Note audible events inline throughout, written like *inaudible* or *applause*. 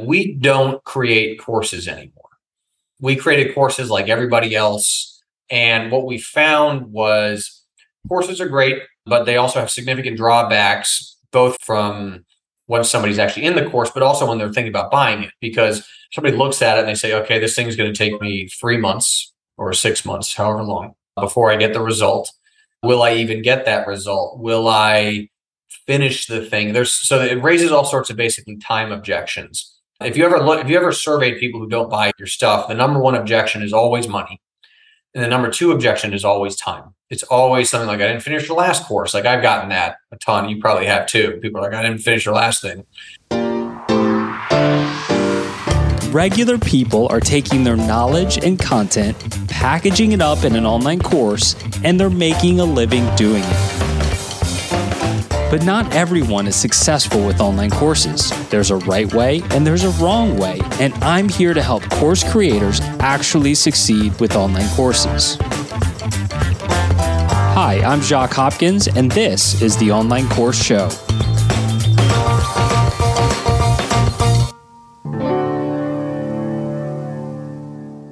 we don't create courses anymore. We created courses like everybody else. And what we found was courses are great, but they also have significant drawbacks, both from when somebody's actually in the course, but also when they're thinking about buying it. Because somebody looks at it and they say, okay, this thing's going to take me three months or six months, however long, before I get the result. Will I even get that result? Will I finish the thing? There's so it raises all sorts of basically time objections. If you ever look, if you ever surveyed people who don't buy your stuff, the number one objection is always money. And the number two objection is always time. It's always something like, I didn't finish the last course. Like I've gotten that a ton. You probably have too. People are like, I didn't finish your last thing. Regular people are taking their knowledge and content, packaging it up in an online course, and they're making a living doing it. But not everyone is successful with online courses. There's a right way and there's a wrong way, and I'm here to help course creators actually succeed with online courses. Hi, I'm Jacques Hopkins, and this is the Online Course Show.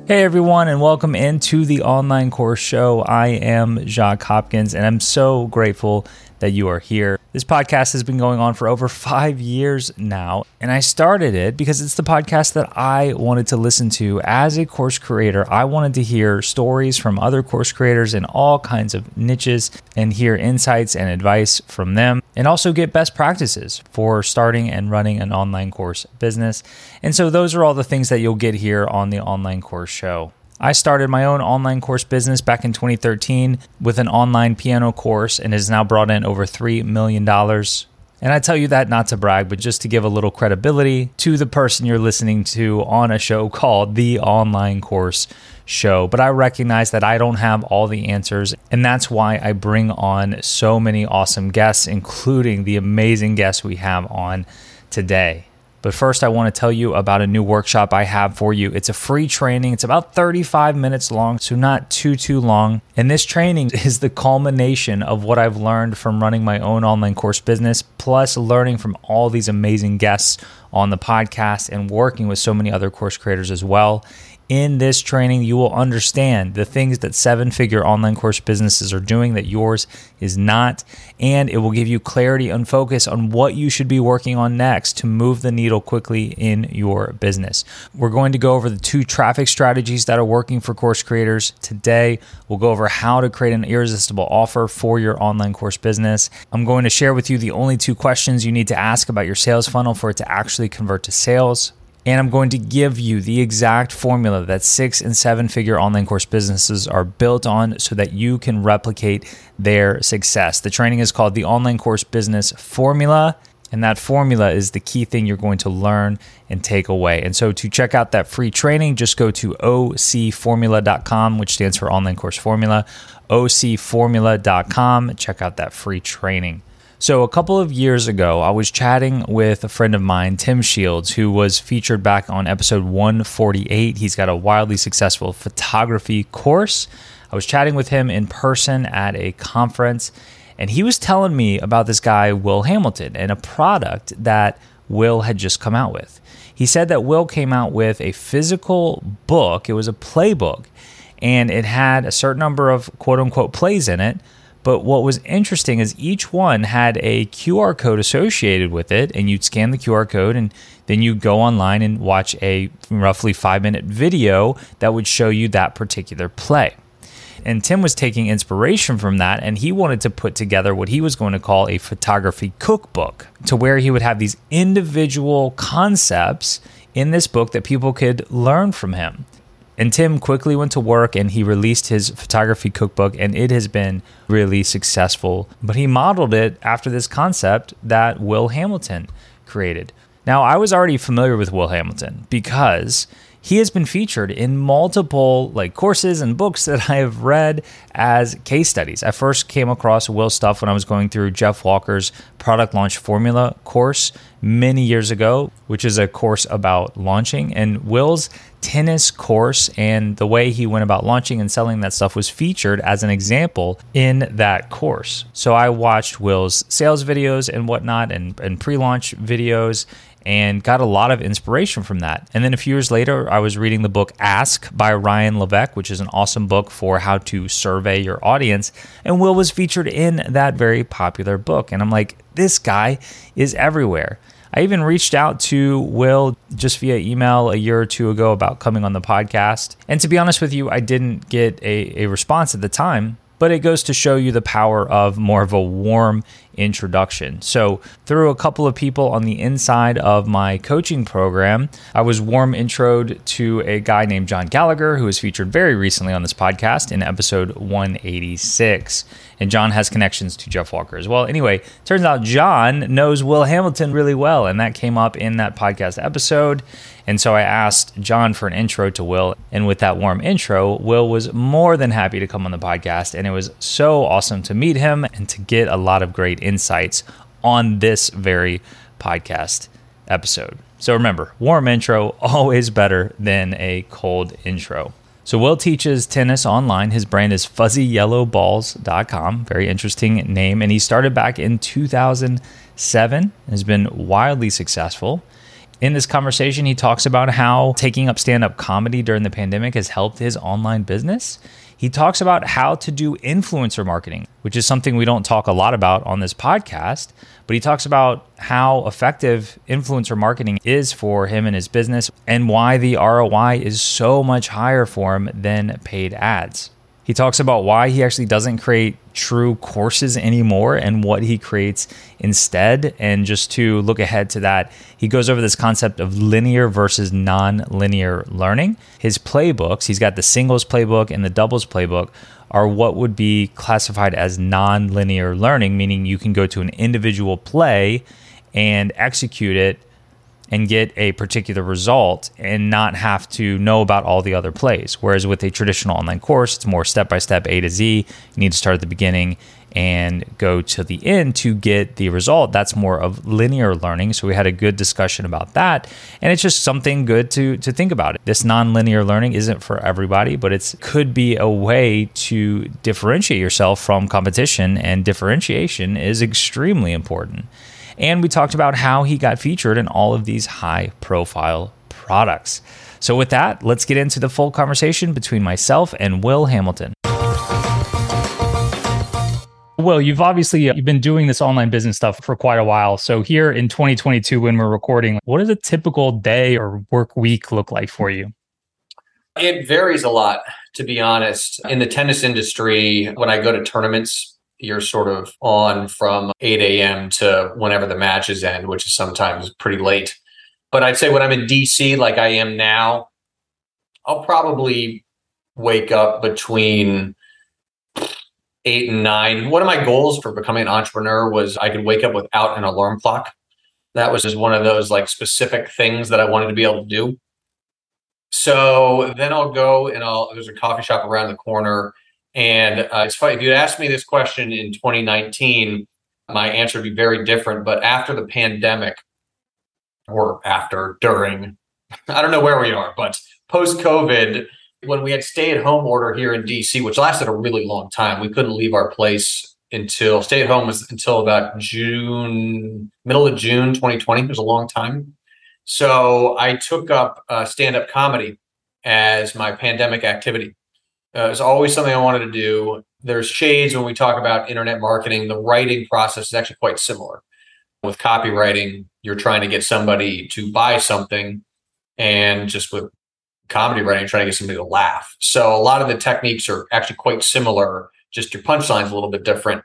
Hey everyone, and welcome into the Online Course Show. I am Jacques Hopkins, and I'm so grateful that you are here. This podcast has been going on for over five years now, and I started it because it's the podcast that I wanted to listen to as a course creator. I wanted to hear stories from other course creators in all kinds of niches and hear insights and advice from them, and also get best practices for starting and running an online course business. And so, those are all the things that you'll get here on the online course show. I started my own online course business back in 2013 with an online piano course and has now brought in over $3 million. And I tell you that not to brag, but just to give a little credibility to the person you're listening to on a show *laughs* called The Online Course Show. But I recognize that I don't have all the answers, and that's why I bring on so many awesome guests, including the amazing guests we have on today. But first, I want to tell you about a new workshop I have for you. It's a free training. It's about 35 minutes long, so not too, too long. And this training *laughs* is the culmination of what I've learned from running my own online course business, plus learning from all these amazing guests on the podcast and working with so many other course creators as well. In this training, you will understand the things that seven figure online course businesses are doing that yours is not, and it will give you clarity and focus on what you should be working on next to move the needle quickly in your business. We're going to go over the two traffic strategies that are working for course creators today. We'll go over how to create an irresistible offer for your online course business. I'm going to share with you the only two questions you need to ask about your sales funnel for it to actually convert to sales. And I'm going to give you the exact formula that six and seven figure online course businesses are built on so that you can replicate their success. The training is called the Online Course Business Formula. And that formula is the key thing you're going to learn and take away. And so to check out that free training, just go to ocformula.com, which stands for Online Course Formula, ocformula.com. Check out that free training. So, a couple of years ago, I was chatting with a friend of mine, Tim Shields, who was featured back on episode 148. He's got a wildly successful photography course. I was chatting with him in person at a conference, and he was telling me about this guy, Will Hamilton, and a product that Will had just come out with. He said that Will came out with a physical book, it was a playbook, and it had a certain number of quote unquote plays in it but what was interesting is each one had a QR code associated with it, and you'd scan the QR code, and then you'd go online and watch a roughly five minute video that would show you that particular play. And Tim was taking inspiration from that, and he wanted to put together what he was going to call a photography cookbook, to where he would have these individual concepts in this book that people could learn from him. And Tim quickly went to work and he released his photography cookbook, and it has been really successful. But he modeled it after this concept that Will Hamilton created. Now, I was already familiar with Will Hamilton because he has been featured in multiple like courses and books that I have read as case studies. I first came across Will's stuff when I was going through Jeff Walker's product launch formula course many years ago, which is a course about launching. And Will's tennis course and the way he went about launching and selling that stuff was featured as an example in that course. So I watched Will's sales videos and whatnot and, and pre launch videos and got a lot of inspiration from that. And then a few years later, I was reading the book Ask by Ryan Levesque, which is an awesome book for how to survey your audience. And Will was featured in that very popular book. And I'm like, this guy is everywhere. I even reached out to Will just via email a year or two ago about coming on the podcast. And to be honest with you, I didn't get a, a response at the time, but it goes to show you the power of more of a warm introduction. So, through a couple of people on the inside of my coaching program, I was warm introed to a guy named John Gallagher, who was featured very recently on this podcast in episode 186. And John has connections to Jeff Walker as well. Anyway, turns out John knows Will Hamilton really well, and that came up in that podcast episode. And so I asked John for an intro to Will. And with that warm intro, Will was more than happy to come on the podcast. And it was so awesome to meet him and to get a lot of great insights on this very podcast episode. So remember, warm intro always better than a cold intro. So Will teaches tennis online. His brand is fuzzyyellowballs.com. Very interesting name. And he started back in 2007 has been wildly successful. In this conversation, he talks about how taking up stand up comedy during the pandemic has helped his online business. He talks about how to do influencer marketing, which is something we don't talk a lot about on this podcast. But he talks about how effective influencer marketing is for him and his business and why the ROI is so much higher for him than paid ads. He talks about why he actually doesn't create true courses anymore and what he creates instead. And just to look ahead to that, he goes over this concept of linear versus non linear learning. His playbooks, he's got the singles playbook and the doubles playbook, are what would be classified as non linear learning, meaning you can go to an individual play and execute it and get a particular result and not have to know about all the other plays. Whereas with a traditional online course, it's more step by step A to Z. You need to start at the beginning and go to the end to get the result. That's more of linear learning. So we had a good discussion about that. And it's just something good to, to think about. This non-linear learning isn't for everybody, but it could be a way to differentiate yourself from competition. And differentiation is extremely important. And we talked about how he got featured in all of these high profile products. So, with that, let's get into the full conversation between myself and Will Hamilton. Will, you've obviously uh, you've been doing this online business stuff for quite a while. So here in 2022 when we're recording, what does a typical day or work week look like for you? It varies a lot, to be honest. In the tennis industry, when I go to tournaments, you're sort of on from 8 a.m. to whenever the matches end, which is sometimes pretty late. But I'd say when I'm in DC, like I am now, I'll probably wake up between eight and nine. One of my goals for becoming an entrepreneur was I could wake up without an alarm clock. That was just one of those like specific things that I wanted to be able to do. So then I'll go and I'll, there's a coffee shop around the corner and uh, it's funny, if you'd asked me this question in 2019, my answer would be very different. But after the pandemic, or after, during, *laughs* I don't know where we are, but post COVID, when we had stay at home order here in DC, which lasted a really long time, we couldn't leave our place until stay at home was until about June, middle of June 2020. It was a long time. So I took up uh, stand up comedy as my pandemic activity. Uh, it's always something I wanted to do. There's shades when we talk about internet marketing. The writing process is actually quite similar. With copywriting, you're trying to get somebody to buy something, and just with comedy writing, trying to get somebody to laugh. So a lot of the techniques are actually quite similar. Just your punchline's a little bit different.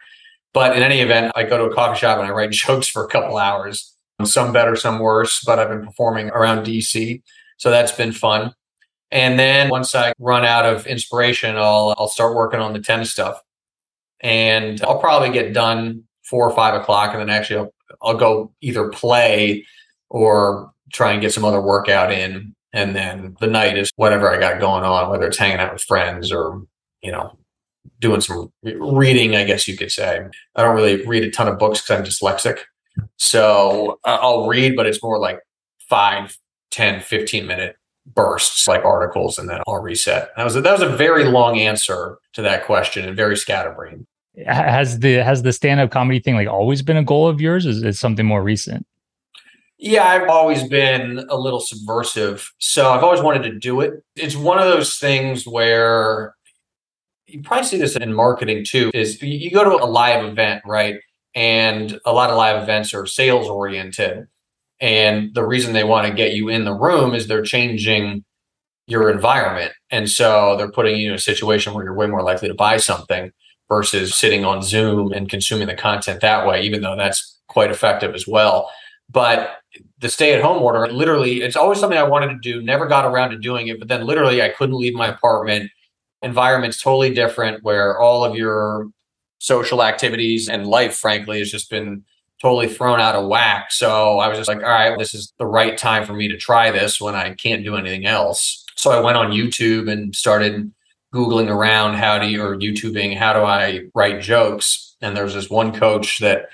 But in any event, I go to a coffee shop and I write *laughs* jokes for a couple hours. Some better, some worse. But I've been performing around DC, so that's been fun. And then once I run out of inspiration, I'll I'll start working on the tennis stuff. And I'll probably get done four or five o'clock, and then actually I'll, I'll go either play or try and get some other workout in. And then the night is whatever I got going on, whether it's hanging out with friends or you know doing some reading, I guess you could say. I don't really read a ton of books because I'm dyslexic. So uh, I'll read, but it's more like five, 10, 15 minute bursts like articles and then I'll reset. That was a, that was a very long answer to that question and very scatterbrained. Has the has the stand up comedy thing like always been a goal of yours? Is it something more recent? Yeah, I've always been a little subversive. So I've always wanted to do it. It's one of those things where you probably see this in marketing too is you go to a live event, right? And a lot of live events are sales oriented. And the reason they want to get you in the room is they're changing your environment. And so they're putting you in a situation where you're way more likely to buy something versus sitting on Zoom and consuming the content that way, even though that's quite effective as well. But the stay at home order, literally, it's always something I wanted to do, never got around to doing it. But then literally, I couldn't leave my apartment. Environment's totally different where all of your social activities and life, frankly, has just been totally thrown out of whack. So I was just like, all right, this is the right time for me to try this when I can't do anything else. So I went on YouTube and started Googling around how do you, or YouTubing, how do I write jokes? And there's this one coach that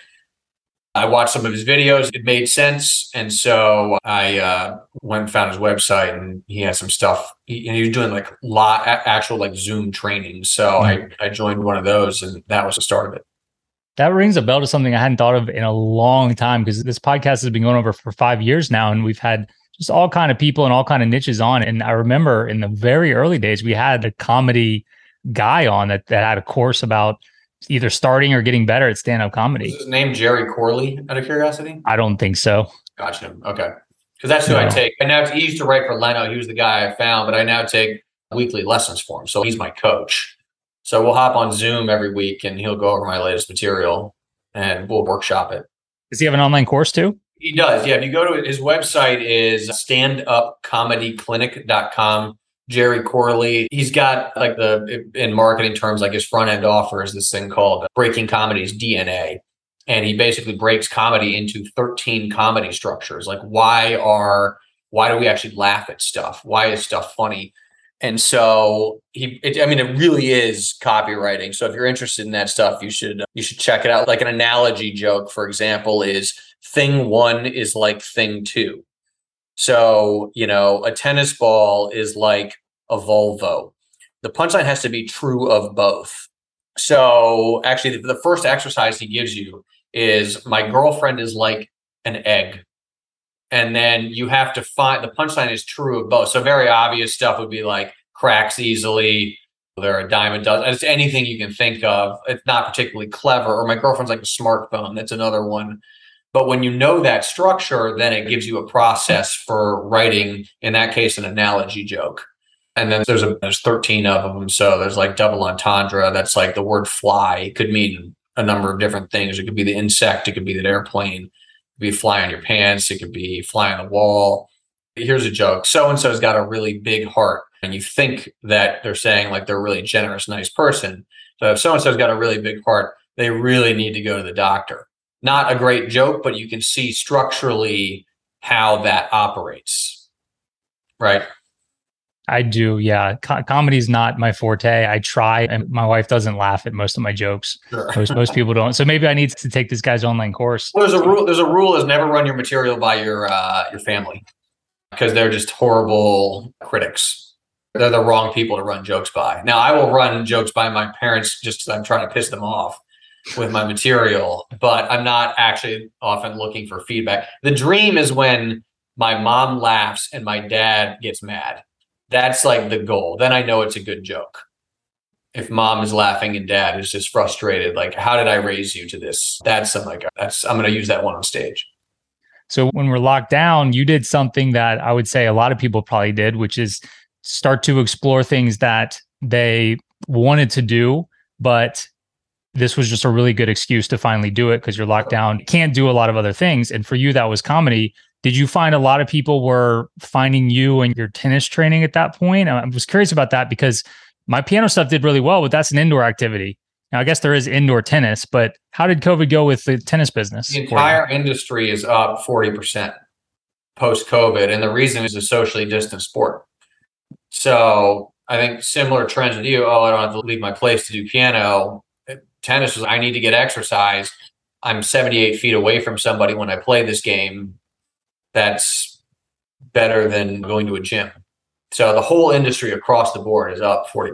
I watched some of his videos. It made sense. And so I uh, went and found his website and he had some stuff. He, he was doing like lot actual like Zoom training. So mm-hmm. I, I joined one of those and that was the start of it. That rings a bell to something I hadn't thought of in a long time because this podcast has been going over for five years now and we've had just all kind of people and all kind of niches on. And I remember in the very early days, we had a comedy guy on that, that had a course about either starting or getting better at stand-up comedy. his name Jerry Corley out of curiosity? I don't think so. Gotcha. Okay. Because that's who no. I take. And now he used to write for Leno. He was the guy I found, but I now take weekly lessons for him. So he's my coach. So we'll hop on Zoom every week and he'll go over my latest material and we'll workshop it. Does he have an online course too? He does. Yeah. If you go to his website is standupcomedyclinic.com. Jerry Corley, he's got like the in marketing terms, like his front end offer is this thing called Breaking Comedy's DNA. And he basically breaks comedy into 13 comedy structures. Like why are why do we actually laugh at stuff? Why is stuff funny? And so he, it, I mean, it really is copywriting. So if you're interested in that stuff, you should you should check it out. Like an analogy joke, for example, is thing one is like thing two. So, you know, a tennis ball is like a Volvo. The punchline has to be true of both. So, actually, the first exercise he gives you is my girlfriend is like an egg. And then you have to find the punchline is true of both. So, very obvious stuff would be like cracks easily. They're a diamond dozen. It's anything you can think of. It's not particularly clever. Or my girlfriend's like a smartphone. That's another one. But when you know that structure, then it gives you a process for writing, in that case, an analogy joke. And then there's a there's 13 of them. So there's like double entendre. That's like the word fly. It could mean a number of different things. It could be the insect, it could be the airplane, be fly on your pants, it could be fly on the wall. Here's a joke. So and so's got a really big heart. And you think that they're saying like they're a really generous, nice person. So if so and so's got a really big heart, they really need to go to the doctor not a great joke, but you can see structurally how that operates. Right. I do. Yeah. Co- Comedy is not my forte. I try and my wife doesn't laugh at most of my jokes. Sure. Most, most people don't. So maybe I need to take this guy's online course. Well, there's a rule. There's a rule is never run your material by your, uh, your family because they're just horrible critics. They're the wrong people to run jokes by. Now I will run jokes by my parents just because I'm trying to piss them off with my material, but I'm not actually often looking for feedback. The dream is when my mom laughs and my dad gets mad. That's like the goal. Then I know it's a good joke. If mom is laughing and dad is just frustrated, like, how did I raise you to this? That's I'm like, that's I'm gonna use that one on stage. So when we're locked down, you did something that I would say a lot of people probably did, which is start to explore things that they wanted to do, but this was just a really good excuse to finally do it because you're locked down, can't do a lot of other things. And for you, that was comedy. Did you find a lot of people were finding you and your tennis training at that point? I was curious about that because my piano stuff did really well, but that's an indoor activity. Now, I guess there is indoor tennis, but how did COVID go with the tennis business? The entire industry is up 40% post COVID. And the reason is a socially distant sport. So I think similar trends with you. Oh, I don't have to leave my place to do piano tennis was I need to get exercise. I'm 78 feet away from somebody when I play this game. That's better than going to a gym. So the whole industry across the board is up 40%.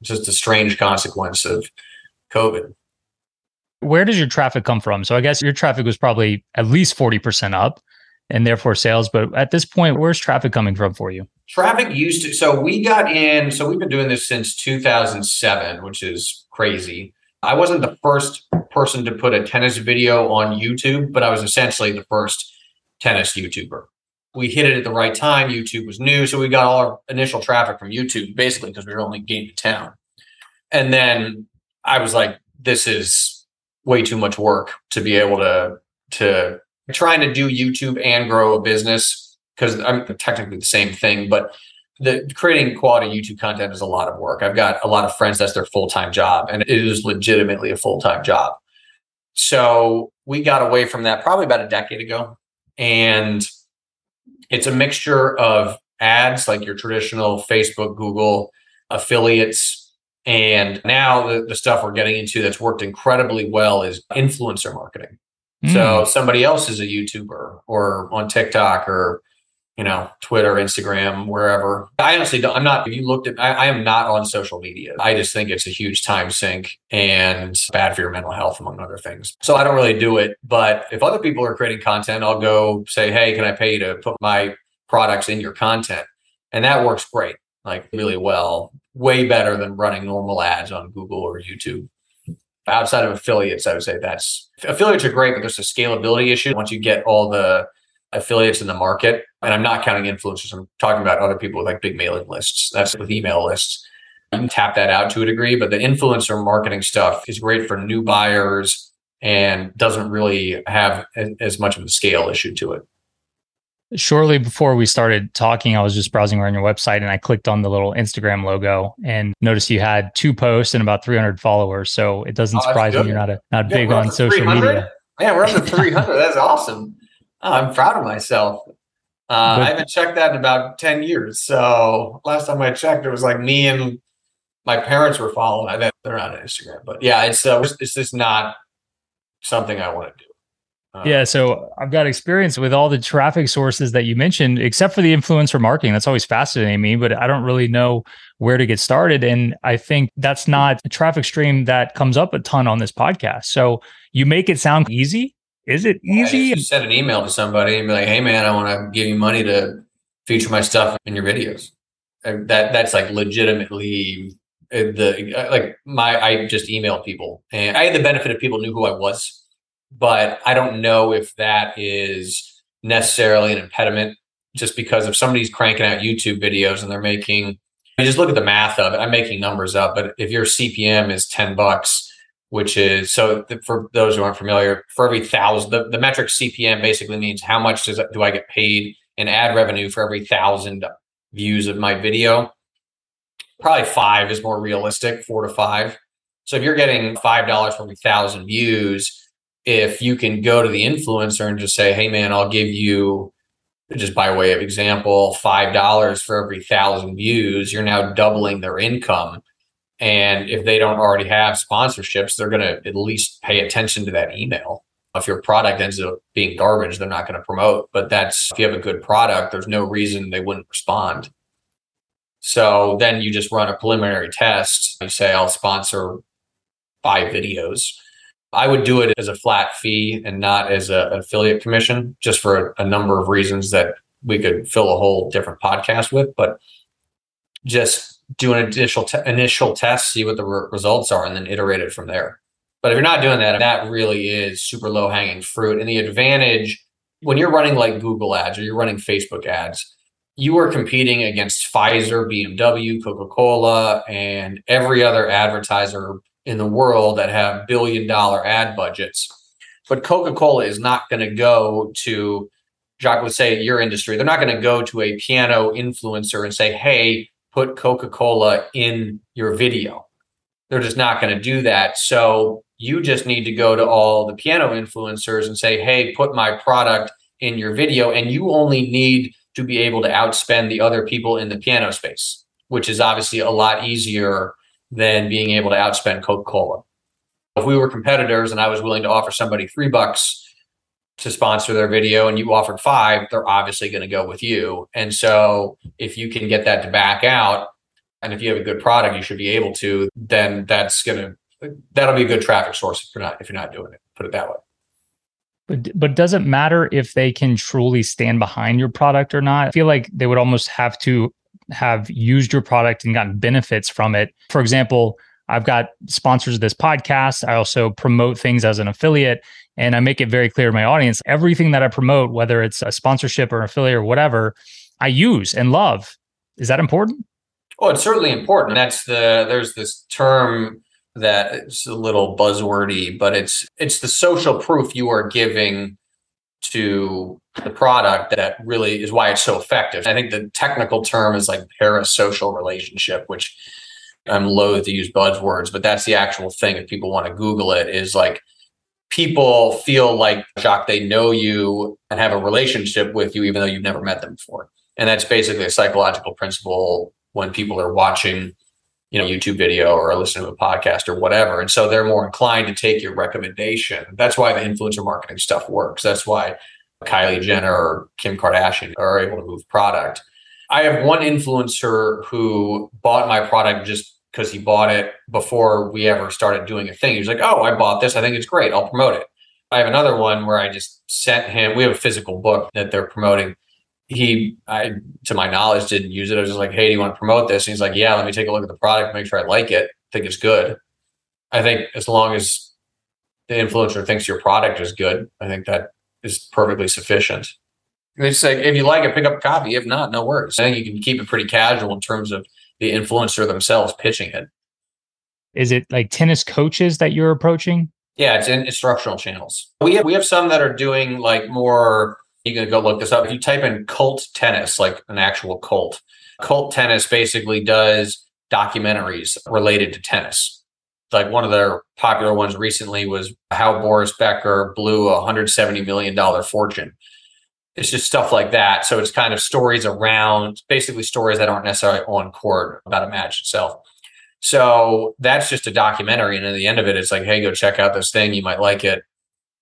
It's just a strange consequence of COVID. Where does your traffic come from? So I guess your traffic was probably at least 40% up. and therefore sales. But at this point, where's traffic coming from for you? Traffic used to, so we got in, so we've been doing this since 2007, which is crazy. I wasn't the first person to put a tennis video on YouTube, but I was essentially the first tennis YouTuber. We hit it at the right time. YouTube was new. So we got all our initial traffic from YouTube basically because we were only game to town. And then I was like, this is way too much work to be able to, to trying to do YouTube and grow a business because I'm technically the same thing, but the creating quality YouTube content is a lot of work. I've got a lot of friends that's their full time job, and it is legitimately a full time job. So we got away from that probably about a decade ago, and it's a mixture of ads like your traditional Facebook, Google, affiliates, and now the, the stuff we're getting into that's worked incredibly well is influencer marketing. Mm. So somebody else is a YouTuber or on TikTok or you know, Twitter, Instagram, wherever. I honestly don't, I'm not, if you looked at, I, I, am not on social media. I just think it's a huge time sink and bad for your mental health, among other things. So I don't really do it. But if other people are creating content, I'll go say, hey, can I pay you to put my products in your content? And that works great, like really well, way better than running normal ads on Google or YouTube. Outside of affiliates, I would say that's affiliates are great, but there's a scalability issue. Once you get all the affiliates in the market. And I'm not counting influencers. I'm talking about other people with like big mailing lists. That's with email lists. You can tap that out to a degree, but the influencer marketing stuff is great for new buyers and doesn't really have as much of a scale issue to it. Shortly before we started talking, I was just browsing around your website and I clicked on the little Instagram logo and noticed you had two posts and about 300 followers. So it doesn't oh, surprise me you're not a, not yeah, big on social media. Yeah, we're up to 300. That's awesome. *laughs* I'm proud of myself. Uh, I haven't checked that in about 10 years. So last time I checked, it was like me and my parents were following. I think they're on Instagram, but yeah, it's uh, it's just not something I want to do. Uh, yeah, so I've got experience with all the traffic sources that you mentioned, except for the influencer marketing. That's always fascinating me, but I don't really know where to get started. And I think that's not a traffic stream that comes up a ton on this podcast. So you make it sound easy, is it easy? You send an email to somebody and be like, "Hey, man, I want to give you money to feature my stuff in your videos." And that that's like legitimately uh, the uh, like my I just emailed people, and I had the benefit of people knew who I was, but I don't know if that is necessarily an impediment. Just because if somebody's cranking out YouTube videos and they're making, I just look at the math of it. I'm making numbers up, but if your CPM is ten bucks which is so for those who aren't familiar, for every thousand, the, the metric CPM basically means how much does do I get paid in ad revenue for every thousand views of my video. Probably five is more realistic, four to five. So if you're getting five dollars for every thousand views, if you can go to the influencer and just say, "Hey, man, I'll give you." Just by way of example, five dollars for every thousand views, you're now doubling their income and if they don't already have sponsorships, they're going to at least pay attention to that email. If your product ends up being garbage, they're not going to promote. But that's if you have a good product, there's no reason they wouldn't respond. So then you just run a preliminary test. You say, I'll sponsor five videos. I would do it as a flat fee and not as a, an affiliate commission, just for a, a number of reasons that we could fill a whole different podcast with. But just do an initial te- initial test, see what the re- results are, and then iterate it from there. But if you're not doing that, that really is super low hanging fruit. And the advantage when you're running like Google ads or you're running Facebook ads, you are competing against Pfizer, BMW, Coca Cola, and every other advertiser in the world that have billion dollar ad budgets. But Coca Cola is not going to go to, Jacques would say, your industry. They're not going to go to a piano influencer and say, hey, put Coca Cola in your video. They're just not going to do that. So you just need to go to all the piano influencers and say, hey, put my product in your video. And you only need to be able to outspend the other people in the piano space, which is obviously a lot easier than being able to outspend Coca Cola. If we were competitors and I was willing to offer somebody three bucks to sponsor their video and you offered five, they're obviously going to go with you. And so if you can get that to back out, and if you have a good product, you should be able to, then that's going to, that'll be a good traffic source if you're not, if you're not doing it, put it that way. But but does it matter if they can truly stand behind your product or not? I feel like they would almost have to have used your product and gotten benefits from it. For example, I've got sponsors of this podcast. I also promote things as an affiliate and I make it very clear to my audience everything that I promote, whether it's a sponsorship or affiliate or whatever, I use and love. Is that important? Oh, it's certainly important. That's the there's this term that it's a little buzzwordy, but it's it's the social proof you are giving to the product that really is why it's so effective. I think the technical term is like parasocial relationship, which I'm loath to use buzzwords, but that's the actual thing. If people want to Google it, is like people feel like Jacques, they know you and have a relationship with you, even though you've never met them before. And that's basically a psychological principle when people are watching, you know, YouTube video or listening to a podcast or whatever. And so they're more inclined to take your recommendation. That's why the influencer marketing stuff works. That's why Kylie Jenner or Kim Kardashian are able to move product. I have one influencer who bought my product just because he bought it before we ever started doing a thing. He was like, Oh, I bought this. I think it's great. I'll promote it. I have another one where I just sent him, we have a physical book that they're promoting he I to my knowledge didn't use it. I was just like, hey, do you want to promote this? And he's like, yeah, let me take a look at the product, make sure I like it, think it's good. I think as long as the influencer thinks your product is good, I think that is perfectly sufficient. It's like if you like it, pick up a copy. If not, no worries. I think you can keep it pretty casual in terms of the influencer themselves pitching it. Is it like tennis coaches that you're approaching? Yeah, it's in instructional channels. We have we have some that are doing like more you can go look this up. If you type in cult tennis, like an actual cult, cult tennis basically does documentaries related to tennis. Like one of their popular ones recently was how Boris Becker blew a $170 million fortune. It's just stuff like that. So it's kind of stories around, basically stories that aren't necessarily on court about a match itself. So that's just a documentary. And at the end of it, it's like, hey, go check out this thing. You might like it.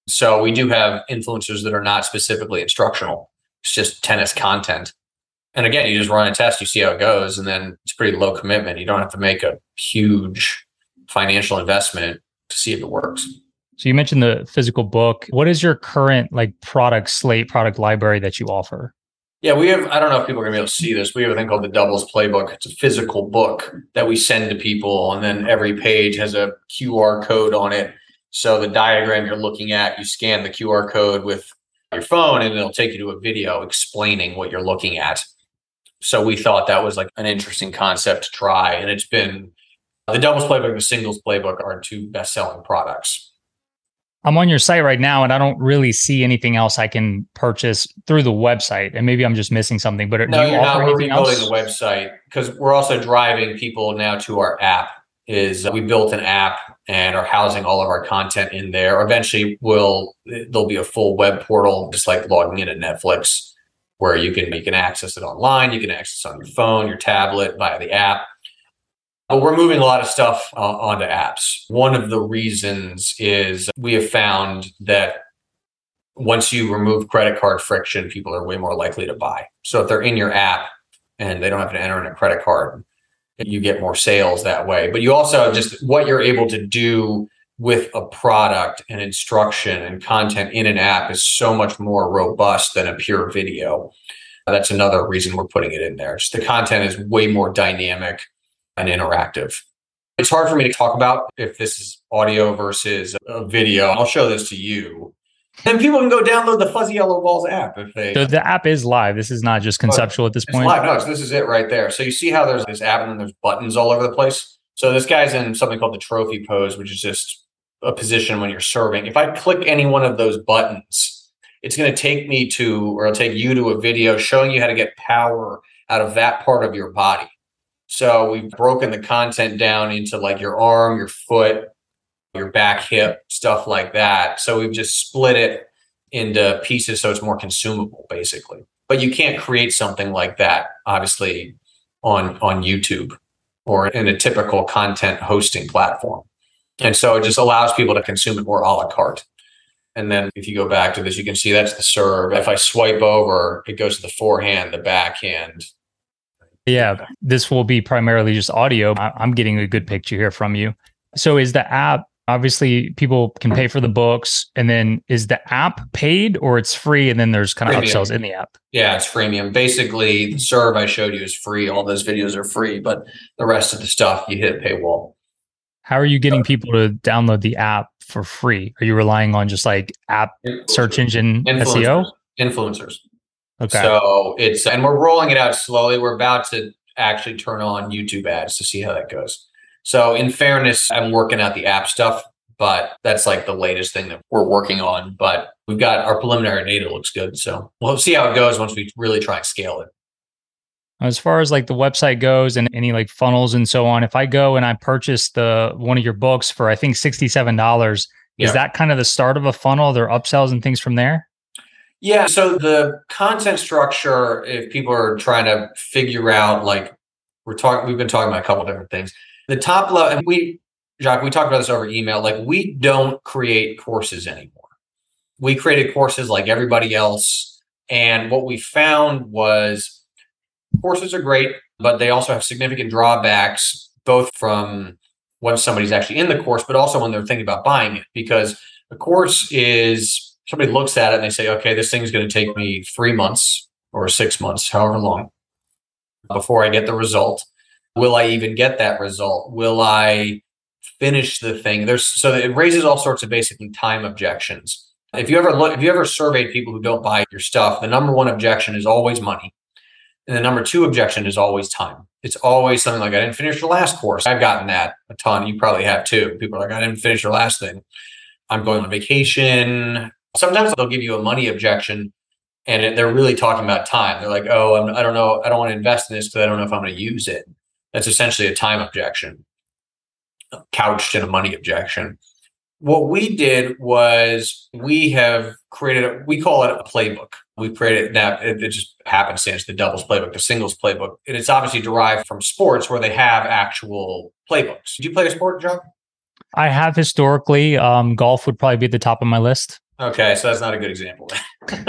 So we do have influencers that are not specifically instructional. It's just tennis content. And again, you just run a test, you see how it goes, and then it's pretty low commitment. You don't have to make a huge financial investment to see if it works. So you mentioned the physical book. What is your current like product slate, product library that you offer? Yeah, we have, I don't know if people are going to be able to see this. We have a thing called the Doubles Playbook. It's a physical book that we send to people. And then every page has a QR code on it so the diagram you're looking at, you scan the QR code with your phone and it'll take you to a video explaining what you're looking at. So we thought that was like an interesting concept to try. And it's been the doubles playbook and the singles playbook are two best selling products. I'm on your site right now and I don't really see anything else I can purchase through the website. And maybe I'm just missing something, but no, you you're not. We're rebuilding the website because we're also driving people now to our app is we built an app and are housing all of our content in there. Eventually, will there'll be a full web portal, just like logging into Netflix, where you can you can access it online, you can access it on your phone, your tablet via the app. We're moving a lot of stuff uh, onto apps. One of the reasons is we have found that once you remove credit card friction, people are way more likely to buy. So if they're in your app and they don't have to enter in a credit card, you get more sales that way. But you also just what you're able to do with a product and instruction and content in an app is so much more robust than a pure video. That's another reason we're putting it in there. Just the content is way more dynamic and interactive. It's hard for me to talk about if this is audio versus a video. I'll show this to you then people can go download the Fuzzy Yellow Balls app if they. So the app is live. This is not just conceptual at this point. Live. No, this is it right there. So you see how there's this app and then there's buttons all over the place. So this guy's in something called the trophy pose, which is just a position when you're serving. If I click any one of those buttons, it's going to take me to, or it'll take you to a video showing you how to get power out of that part of your body. So we've broken the content down into like your arm, your foot, your back, hip, stuff like that. So we've just split it into pieces so it's more consumable, basically. But you can't create something like that, obviously, on on YouTube or in a typical content hosting platform. And so it just allows people to consume it more a la carte. And then if you go back to this, you can see that's the serve. If I swipe over, it goes to the forehand, the backhand. Yeah, this will be primarily just audio. I'm getting a good picture here from you. So is the app Obviously, people can pay for the books, and then is the app paid or it's free? And then there's kind of upsells in the app. Yeah, it's freemium. Basically, the serve I showed you is free. All those videos are free, but the rest of the stuff you hit paywall. How are you getting people to download the app for free? Are you relying on just like app search engine SEO? Influencers. Okay. So it's and we're rolling it out slowly. We're about to actually turn on YouTube ads to see how that goes. So in fairness, I'm working out the app stuff, but that's like the latest thing that we're working on. But we've got our preliminary data looks good. So we'll see how it goes once we really try and scale it. as far as like the website goes and any like funnels and so on, if I go and I purchase the one of your books for I think sixty-seven dollars, Yeah. is that kind of the start of a funnel? Are there upsells and things from there? Yeah. So the content structure, if people are trying to figure out, like we're talking, we've been talking about a couple different things. The top level, and we, Jacques, we talked about this over email. Like we don't create courses anymore. We created courses like everybody else, and what we found was courses are great, but they also have significant drawbacks, both from when somebody's actually in the course, but also when they're thinking about buying it, because the course is somebody looks at it and they say, okay, this thing's going to take me three months or six months, however long, before I get the result. Will I even get that result? Will I finish the thing? There's so it raises all sorts of basically time objections. If you ever look, if you ever surveyed people who don't buy your stuff, the number one objection is always money. And the number two objection is always time. It's always something like, I didn't finish your last course. I've gotten that a ton. You probably have too. People are like, I didn't finish your last thing. I'm going on vacation. Sometimes they'll give you a money objection and they're really talking about time. They're like, oh, I'm, I don't know. I don't want to invest in this because I don't know if I'm going to use it. That's essentially a time objection, couched in a money objection. What we did was we have created, a, we call it a playbook. We created that, it, it just happenstance, the doubles playbook, the singles playbook. And it's obviously derived from sports where they have actual playbooks. Did you play a sport, John? I have historically. Um, golf would probably be at the top of my list. Okay, so that's not a good example. *laughs*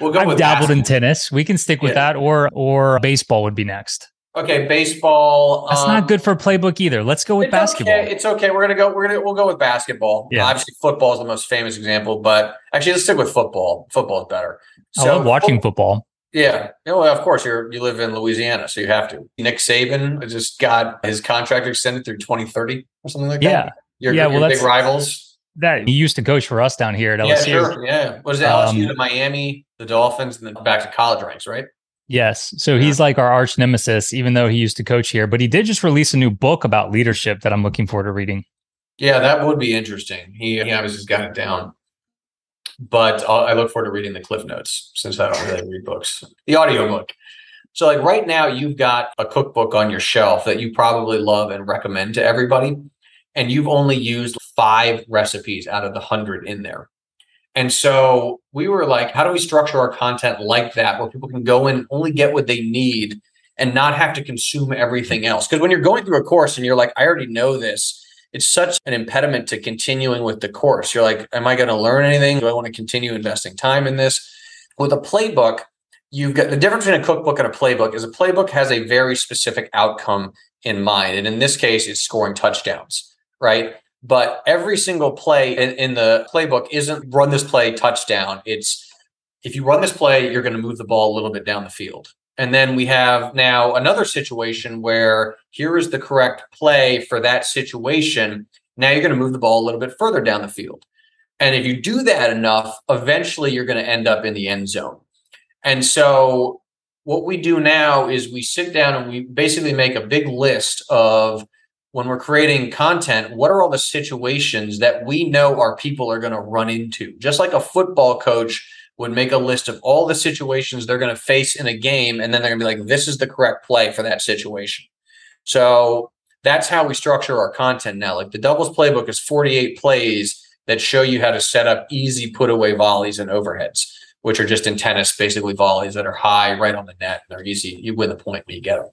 we'll go I've with dabbled in tennis. We can stick with Yeah. that, or or baseball would be next. Okay, baseball. That's um, not good for playbook either. Let's go with it's basketball. Okay. It's okay. We're gonna go. We're gonna we'll go with basketball. Yeah. Obviously, football is the most famous example, but actually, let's stick with football. Football is better. I love watching football. Yeah. Yeah, Well, of course, you're you live in Louisiana, so you have to. Nick Saban just got his contract extended through 2030 or something like Yeah, that. Your, Yeah, your well, big rivals. That he used to coach for us down here at Yeah, LSU. sure. Yeah. What is it? LSU Um, to Miami, the Dolphins, and then back to college ranks, right? Yes. So Yeah. he's like our arch nemesis, even though he used to coach here. But he did just release a new book about leadership that I'm looking forward to reading. Yeah, that would be interesting. He, he obviously has got it down. But I'll, I look forward to reading the cliff notes since I don't really read books. The audiobook. So, like right now, you've got a cookbook on your shelf that you probably love and recommend to everybody. And you've only used five recipes out of the hundred in there. And so we were like, how do we structure our content like that where people can go in, only get what they need and not have to consume everything else? Because when you're going through a course and you're like, I already know this, it's such an impediment to continuing with the course. You're like, am I going to learn anything? Do I want to continue investing time in this? With a playbook, you've got the difference between a cookbook and a playbook is a playbook has a very specific outcome in mind. And in this case, it's scoring touchdowns, right? But every single play in, in the playbook isn't run this play touchdown. It's if you run this play, you're going to move the ball a little bit down the field. And then we have now another situation where here is the correct play for that situation. Now you're going to move the ball a little bit further down the field. And if you do that enough, eventually you're going to end up in the end zone. And so what we do now is we sit down and we basically make a big list of when we're creating content, what are all the situations that we know our people are going to run into? Just like a football coach would make a list of all the situations they're going to face in a game, and then they're going to be like, this is the correct play for that situation. So that's how we structure our content now. Like the doubles playbook is 48 plays that show you how to set up easy put away volleys and overheads, which are just in tennis, basically volleys that are high right on the net. And they're easy. You win the point when you get them.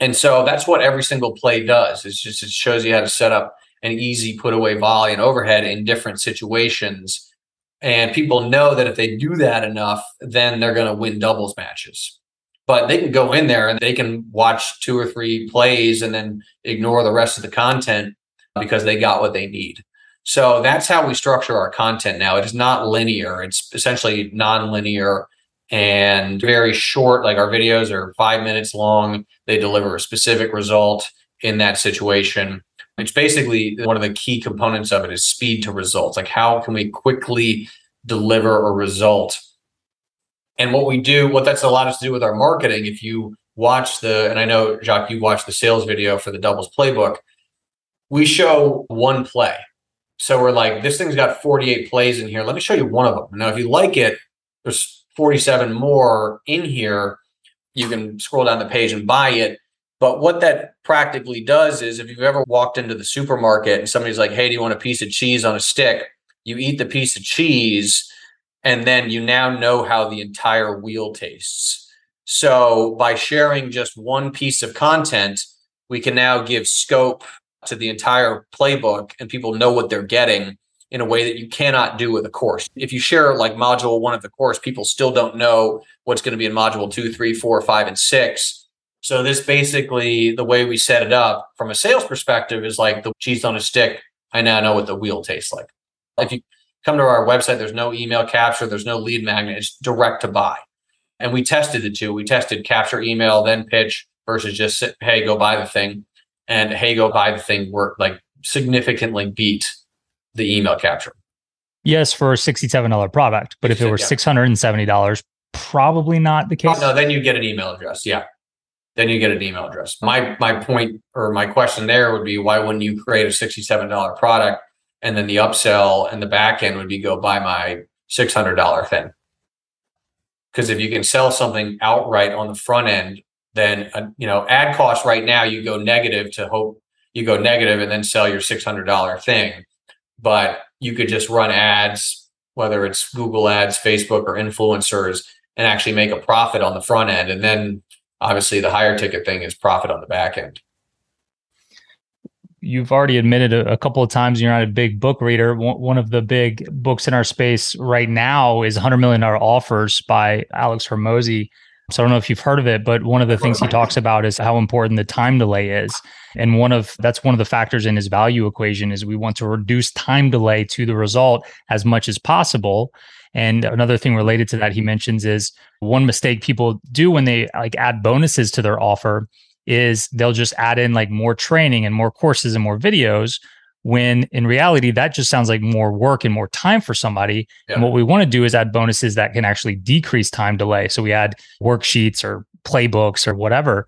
And so that's what every single play does. It's just it shows you how to set up an easy put away volley and overhead in different situations. And people know that if they do that enough, then they're going to win doubles matches. But they can go in there and they can watch two or three plays and then ignore the rest of the content. because they got what they need. So that's how we structure our content now. It is not linear. It's essentially non-linear and very short. Like our videos are five minutes long. They deliver a specific result in that situation. It's basically one of the key components of it is speed to results. Like how can we quickly deliver a result? And what we do, what that's allowed us to do with our marketing, if you watch the, and I know Jacques, you watched the sales video for the doubles playbook, we show one play. So we're like, this thing's got 48 plays in here. Let me show you one of them. Now, if you like it, there's 47 more in here. You can scroll down the page and buy it. But what that practically does is if you've ever walked into the supermarket and somebody's like, hey, do you want a piece of cheese on a stick? You eat the piece of cheese, and then you now know how the entire wheel tastes. So by sharing just one piece of content, we can now give scope to the entire playbook and people know what they're getting in a way that you cannot do with a course. If you share like module one of the course, people still don't know what's going to be in module two, three, four, five, and six. So this basically the way we set it up from a sales perspective is like the cheese on a stick. I now know what the wheel tastes like. If you come to our website, there's no email capture, there's no lead magnet, it's direct to buy. And we tested the two. We tested capture email, then pitch versus just hey, go buy the thing and hey go buy the thing work like significantly beat the email capture? Yes for a $67 product but if it were $670 probably not the case. Oh, no then you get an email address yeah. Then you get an email address. My my point or my question there would be why wouldn't you create a $67 product and then the upsell and the back end would be go buy my $600 thing? Because if you can sell something outright on the front end then uh, you know ad cost right now you go negative to hope you go negative and then sell your $600 thing but you could just run ads whether it's google ads facebook or influencers and actually make a profit on the front end and then obviously the higher ticket thing is profit on the back end you've already admitted a, couple of times you're not a big book reader. One, one, of the big books in our space right now is $100 million offers by Alex Hormozi. So I don't know if you've heard of it, but one of the things he talks about is how important the time delay is. And one of that's one of the factors in his value equation is we want to reduce time delay to the result as much as possible. And another thing related to that he mentions is one mistake people do when they like add bonuses to their offer is they'll just add in like more training and more courses and more videos when in reality that just sounds like more work and more time for somebody. Yeah. and what we want to do is add bonuses that can actually decrease time delay. So we add worksheets or playbooks or whatever.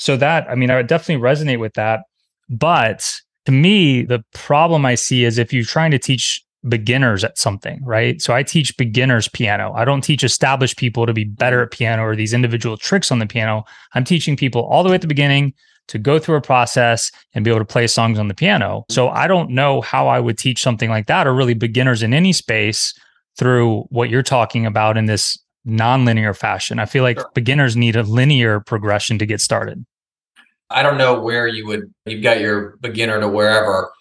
So that i mean i would definitely resonate with that. But to me the problem i see is if you're trying to teach beginners at something right? So i teach beginners piano. I don't teach established people to be better at piano or these individual tricks on the piano. I'm teaching people all the way at the beginning to go through a process and be able to play songs on the piano. So I don't know how I would teach something like that or really beginners in any space through what you're talking about in this non-linear fashion. I feel like sure. beginners need a linear progression to get started. I don't know where you would you've got your beginner to wherever.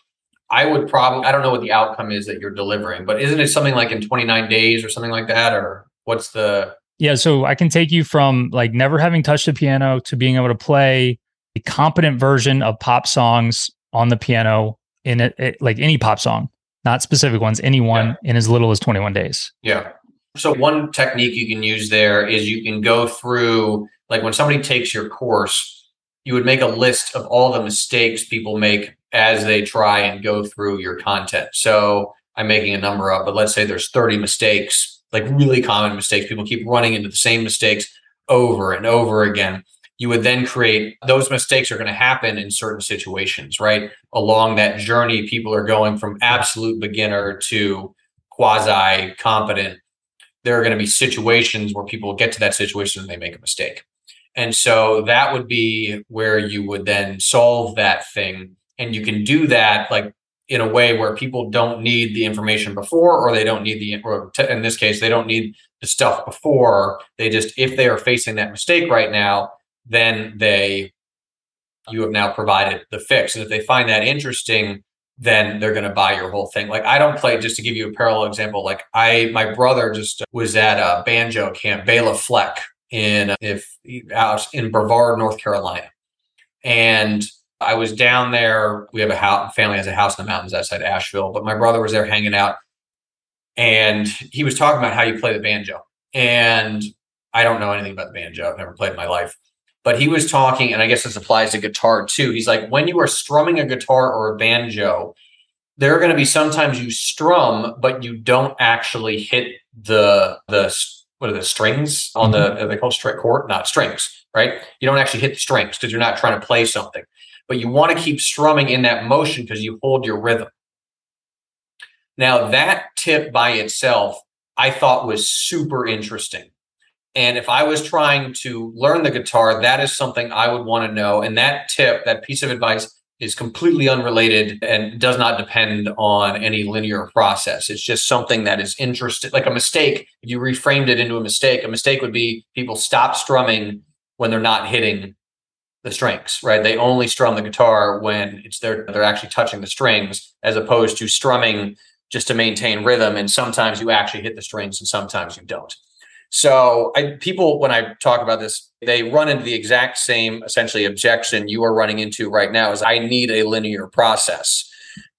I would probably I don't know what the outcome is that you're delivering, but isn't it something like in 29 days or something like that or what's the Yeah, so I can take you from like never having touched a piano to being able to play a competent version of pop songs on the piano in it, it like any pop song, not specific ones, anyone yeah. in as little as 21 days. Yeah. So one technique you can use there is you can go through like when somebody takes your course, you would make a list of all the mistakes people make as they try and go through your content. So I'm making a number up, but let's say there's 30 mistakes, like really common mistakes. People keep running into the same mistakes over and over again you would then create those mistakes are going to happen in certain situations, right? Along that journey, people are going from absolute beginner to quasi competent. There are going to be situations where people get to that situation and they make a mistake. And so that would be where you would then solve that thing. And you can do that like in a way where people don't need the information before, or they don't need the, or in this case, they don't need the stuff before. They just, if they are facing that mistake right now, then they you have now provided the fix. And if they find that interesting, then they're going to buy your whole thing. Like I don't play just to give you a parallel example. Like I, my brother just was at a banjo camp, Bela Fleck in if out in Brevard, North Carolina, and I was down there. We have a house, family has a house in the mountains outside Asheville, but my brother was there hanging out and he was talking about how you play the banjo. And I don't know anything about the banjo. I've never played in my life. But he was talking, and I guess this applies to guitar too. He's like, when you are strumming a guitar or a banjo, there are going to be sometimes you strum, but you don't actually hit the the what are the strings on the mm-hmm. are they called string chord? Not strings, right? You don't actually hit the strings because you're not trying to play something. But you want to keep strumming in that motion because you hold your rhythm. Now, that tip by itself, I thought was super interesting. And if I was trying to learn the guitar, that is something I would want to know. And that tip, that piece of advice, is completely unrelated and does not depend on any linear process. It's just something that is interesting, like a mistake. If you reframed it into a mistake, a mistake would be people stop strumming when they're not hitting the strings, right? They only strum the guitar when it's they're they're actually touching the strings, as opposed to strumming just to maintain rhythm. And sometimes you actually hit the strings and sometimes you don't. So I, people, when I talk about this, they run into the exact same essentially objection you are running into right now is I need a linear process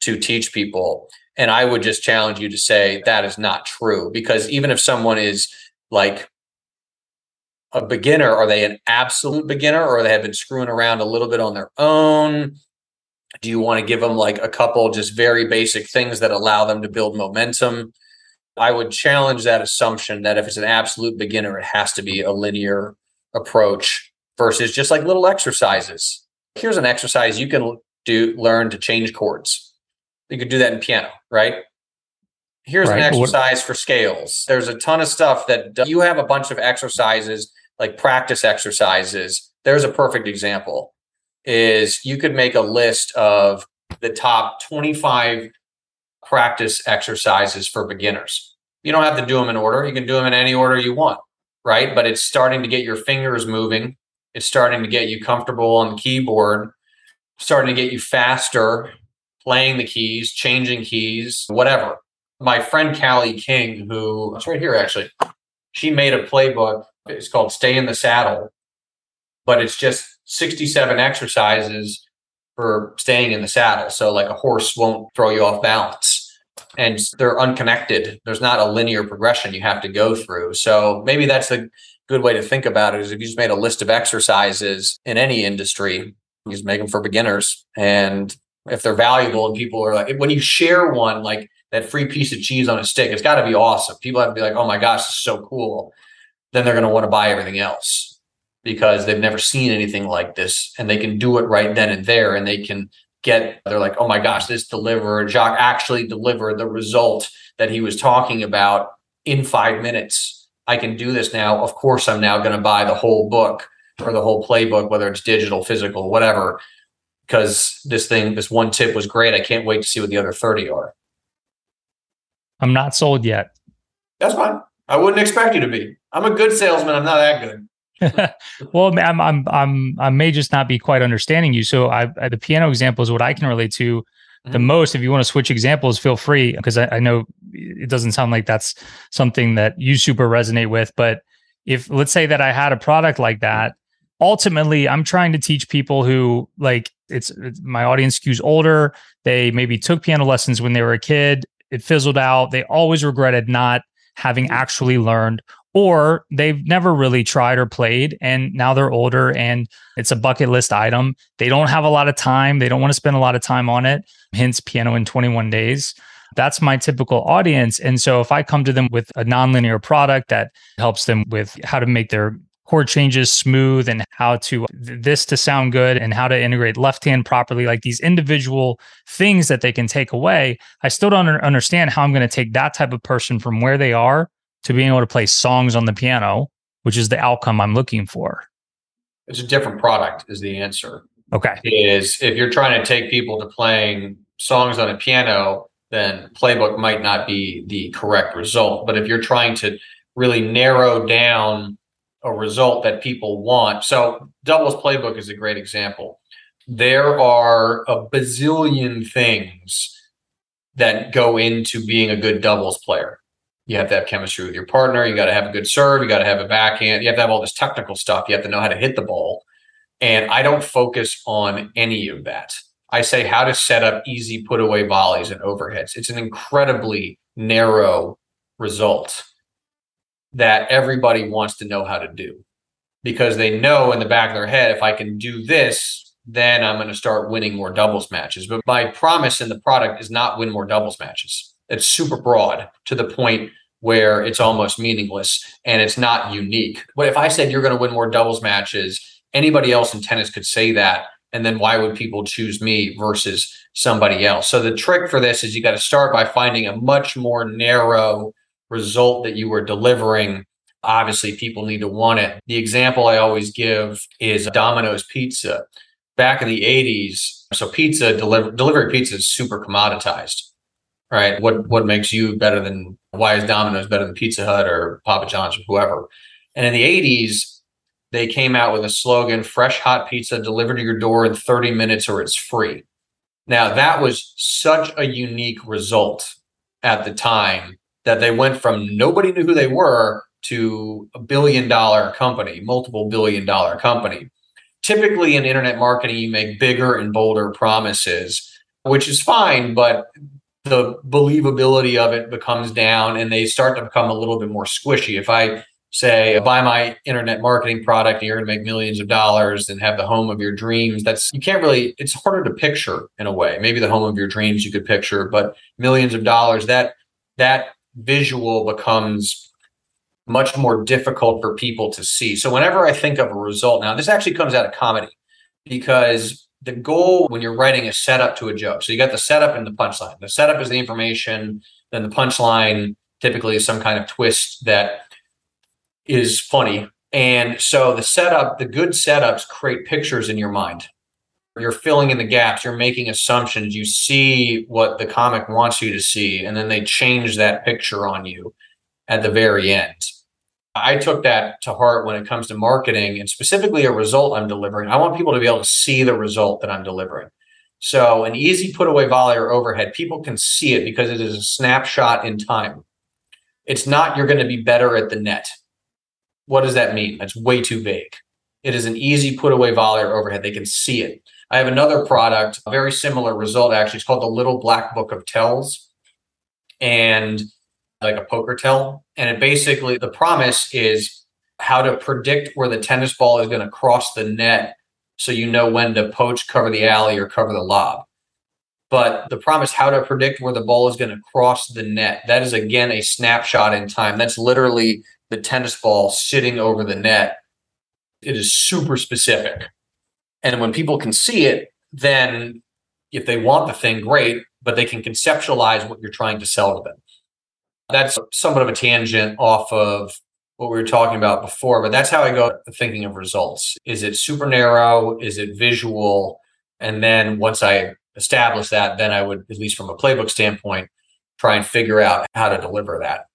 to teach people. And I would just challenge you to say that is not true because even if someone is like a beginner, are they an absolute beginner or they have been screwing around a little bit on their own? Do you want to give them like a couple just very basic things that allow them to build momentum? I would challenge that assumption that if it's an absolute beginner, it has to be a linear approach versus just like little exercises. Here's an exercise you can do learn to change chords. You could do that in piano, right? Here's right. an exercise for scales. There's a ton of stuff that you have a bunch of exercises like practice exercises. There's a perfect example is you could make a list of the top 25 practice exercises for beginners. You don't have to do them in order. You can do them in any order you want, right? But it's starting to get your fingers moving. It's starting to get you comfortable on the keyboard, starting to get you faster playing the keys, changing keys, whatever. My friend Callie King, who it's right here actually, she made a playbook. It's called Stay in the Saddle, but it's just 67 exercises for staying in the saddle. So, like a horse won't throw you off balance. And they're unconnected. There's not a linear progression you have to go through. So, maybe that's a good way to think about it is if you just made a list of exercises in any industry, you just make them for beginners. And if they're valuable and people are like, when you share one, like that free piece of cheese on a stick, it's got to be awesome. People have to be like, oh my gosh, this is so cool. Then they're going to want to buy everything else because they've never seen anything like this and they can do it right then and there and they can get they're like oh my gosh this delivered. Jacques actually delivered the result that he was talking about in five minutes. I can do this now. Of course i'm now going to buy the whole book or the whole playbook whether it's digital physical whatever because this thing this one tip was great. I can't wait to see what the other 30 are. I'm not sold yet. That's fine. I wouldn't expect you to be. I'm a good salesman. I'm not that good *laughs* well, I'm, I'm, I'm, I may just not be quite understanding you. So, I, the piano example is what I can relate to mm-hmm. the most. If you want to switch examples, feel free because I, I, know it doesn't sound like that's something that you super resonate with. But if let's say that I had a product like that, ultimately, I'm trying to teach people who like it's, it's my audience skews older. They maybe took piano lessons when they were a kid. It fizzled out. They always regretted not having mm-hmm. actually learned or they've never really tried or played and now they're older and it's a bucket list item. They don't have a lot of time, they don't want to spend a lot of time on it, hence piano in 21 days. That's my typical audience. And so if I come to them with a nonlinear product that helps them with how to make their chord changes smooth and how to this to sound good and how to integrate left hand properly like these individual things that they can take away i still don't understand how i'm going to take that type of person from where they are to being able to play songs on the piano, which is the outcome I'm looking for? It's a different product, is the answer. Okay. Is if you're trying to take people to playing songs on a piano, then playbook might not be the correct result. But if you're trying to really narrow down a result that people want, so doubles playbook is a great example. There are a bazillion things that go into being a good doubles player you have to have chemistry with your partner. You got to have a good serve. You got to have a backhand. You have to have all this technical stuff. You have to know how to hit the ball. And I don't focus on any of that. I say how to set up easy put away volleys and overheads. It's an incredibly narrow result that everybody wants to know how to do because they know in the back of their head if I can do this, then I'm going to start winning more doubles matches. But my promise in the product is not win more doubles matches. It's super broad to the point where it's almost meaningless and it's not unique. But if I said you're going to win more doubles matches, anybody else in tennis could say that. And then why would people choose me versus somebody else? So the trick for this is you got to start by finding a much more narrow result that you were delivering. Obviously, people need to want it. The example I always give is Domino's Pizza. Back in the 80s, so pizza deliver, delivery pizza is super commoditized right? What what makes you better than why is Domino's better than Pizza Hut or Papa John's or whoever? And in the 80s, they came out with a slogan, fresh hot pizza delivered to your door in 30 minutes or it's free. Now that was such a unique result at the time that they went from nobody knew who they were to a billion dollar company, multiple billion dollar company. Typically in internet marketing, you make bigger and bolder promises, which is fine, but the believability of it becomes down and they start to become a little bit more squishy. If I say buy my internet marketing product and you're going to make millions of dollars and have the home of your dreams that's you can't really it's harder to picture in a way maybe the home of your dreams you could picture but millions of dollars that that visual becomes much more difficult for people to see so whenever i think of a result now this actually comes out of comedy because the goal when you're writing a setup to a joke. So you got the setup and the punchline. The setup is the information, then the punchline typically is some kind of twist that is funny. And so the setup, the good setups create pictures in your mind. You're filling in the gaps, you're making assumptions, you see what the comic wants you to see, and then they change that picture on you at the very end. I took that to heart when it comes to marketing and specifically a result I'm delivering. I want people to be able to see the result that I'm delivering. So, an easy put away volley or overhead, people can see it because it is a snapshot in time. It's not you're going to be better at the net. What does that mean? That's way too vague. It is an easy put away volley or overhead. They can see it. I have another product, a very similar result actually. It's called the Little Black Book of Tells. And like a poker tell. And it basically, the promise is how to predict where the tennis ball is going to cross the net so you know when to poach, cover the alley, or cover the lob. But the promise how to predict where the ball is going to cross the net. That is again a snapshot in time. That's literally the tennis ball sitting over the net. It is super specific. And when people can see it, then if they want the thing, great, but they can conceptualize what you're trying to sell to them. That's somewhat of a tangent off of what we were talking about before, but that's how I go thinking of results. Is it super narrow? Is it visual? And then once I establish that, then I would, at least from a playbook standpoint, try and figure out how to deliver that.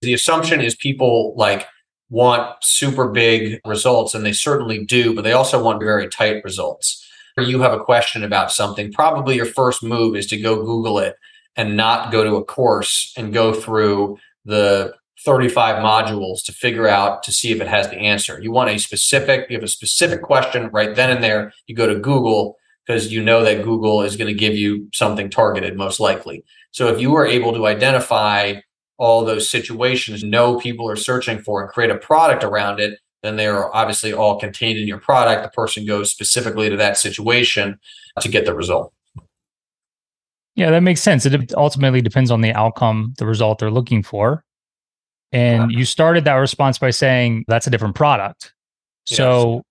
The assumption is people like want super big results, and they certainly do, but they also want very tight results. Or you have a question about something, probably your first move is to go Google it and not go to a course and go through the 35 modules to figure out to see if it has the answer. You want a specific, you have a specific question right then and there. You go to Google because you know that Google is going to give you something targeted most likely. So if you are able to identify all those situations, know people are searching for and create a product around it, then they are obviously all contained in your product. The person goes specifically to that situation to get the result. Yeah, that makes sense. It ultimately depends on the outcome, the result they're looking for. And you started that response by saying that's a different product. Yes. So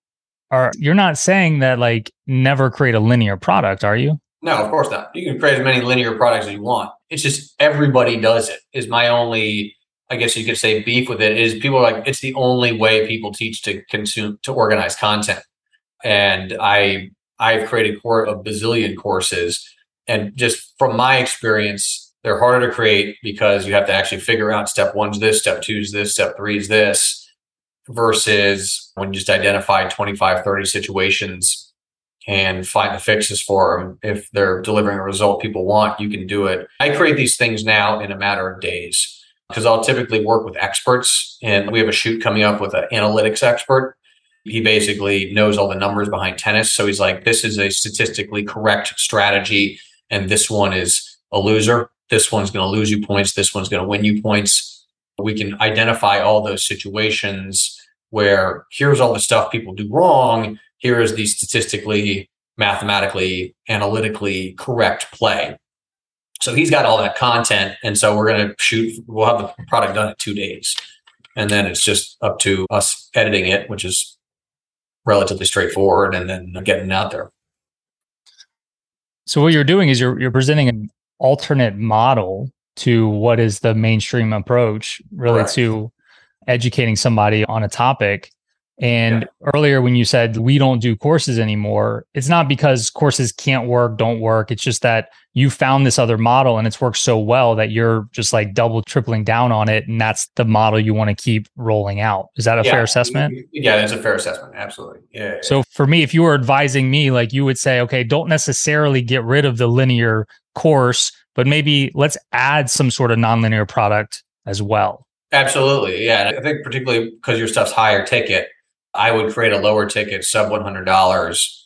are you're not saying that like never create a linear product, are you? No, of course not. You can create as many linear products as you want. It's just everybody does it. Is my only I guess you could say beef with it is people are like it's the only way people teach to consume to organize content. And I I've created a bazillion courses and just from my experience, they're harder to create because you have to actually figure out step one's this, step two's this, step three's this, versus when you just identify 25, 30 situations and find the fixes for them. If they're delivering a result people want, you can do it. I create these things now in a matter of days because I'll typically work with experts and we have a shoot coming up with an analytics expert He basically knows all the numbers behind tennis. So he's like, this is a statistically correct strategy. And this one is a loser. This one's going to lose you points. This one's going to win you points. We can identify all those situations where here's all the stuff people do wrong. Here is the statistically, mathematically, analytically correct play. So he's got all that content. And so we're going to shoot, we'll have the product done in two days. And then it's just up to us editing it, which is relatively straightforward, and then getting it out there. So what you're doing is you're you're presenting an alternate model to what is the mainstream approach, really Correct. to educating somebody on a topic. And earlier when you said we don't do courses anymore, it's not because courses can't work, don't work. It's just that you found this other model and it's worked so well that you're just like double tripling down on it and that's the model you want to keep rolling out. Is that a Yeah. fair assessment? Yeah, that's a fair assessment. Absolutely. Yeah. So for me, if you were advising me, like you would say, okay, don't necessarily get rid of the linear course, but maybe let's add some sort of nonlinear product as well. Absolutely. Yeah. And I think particularly because your stuff's higher ticket, I would create a lower ticket sub $100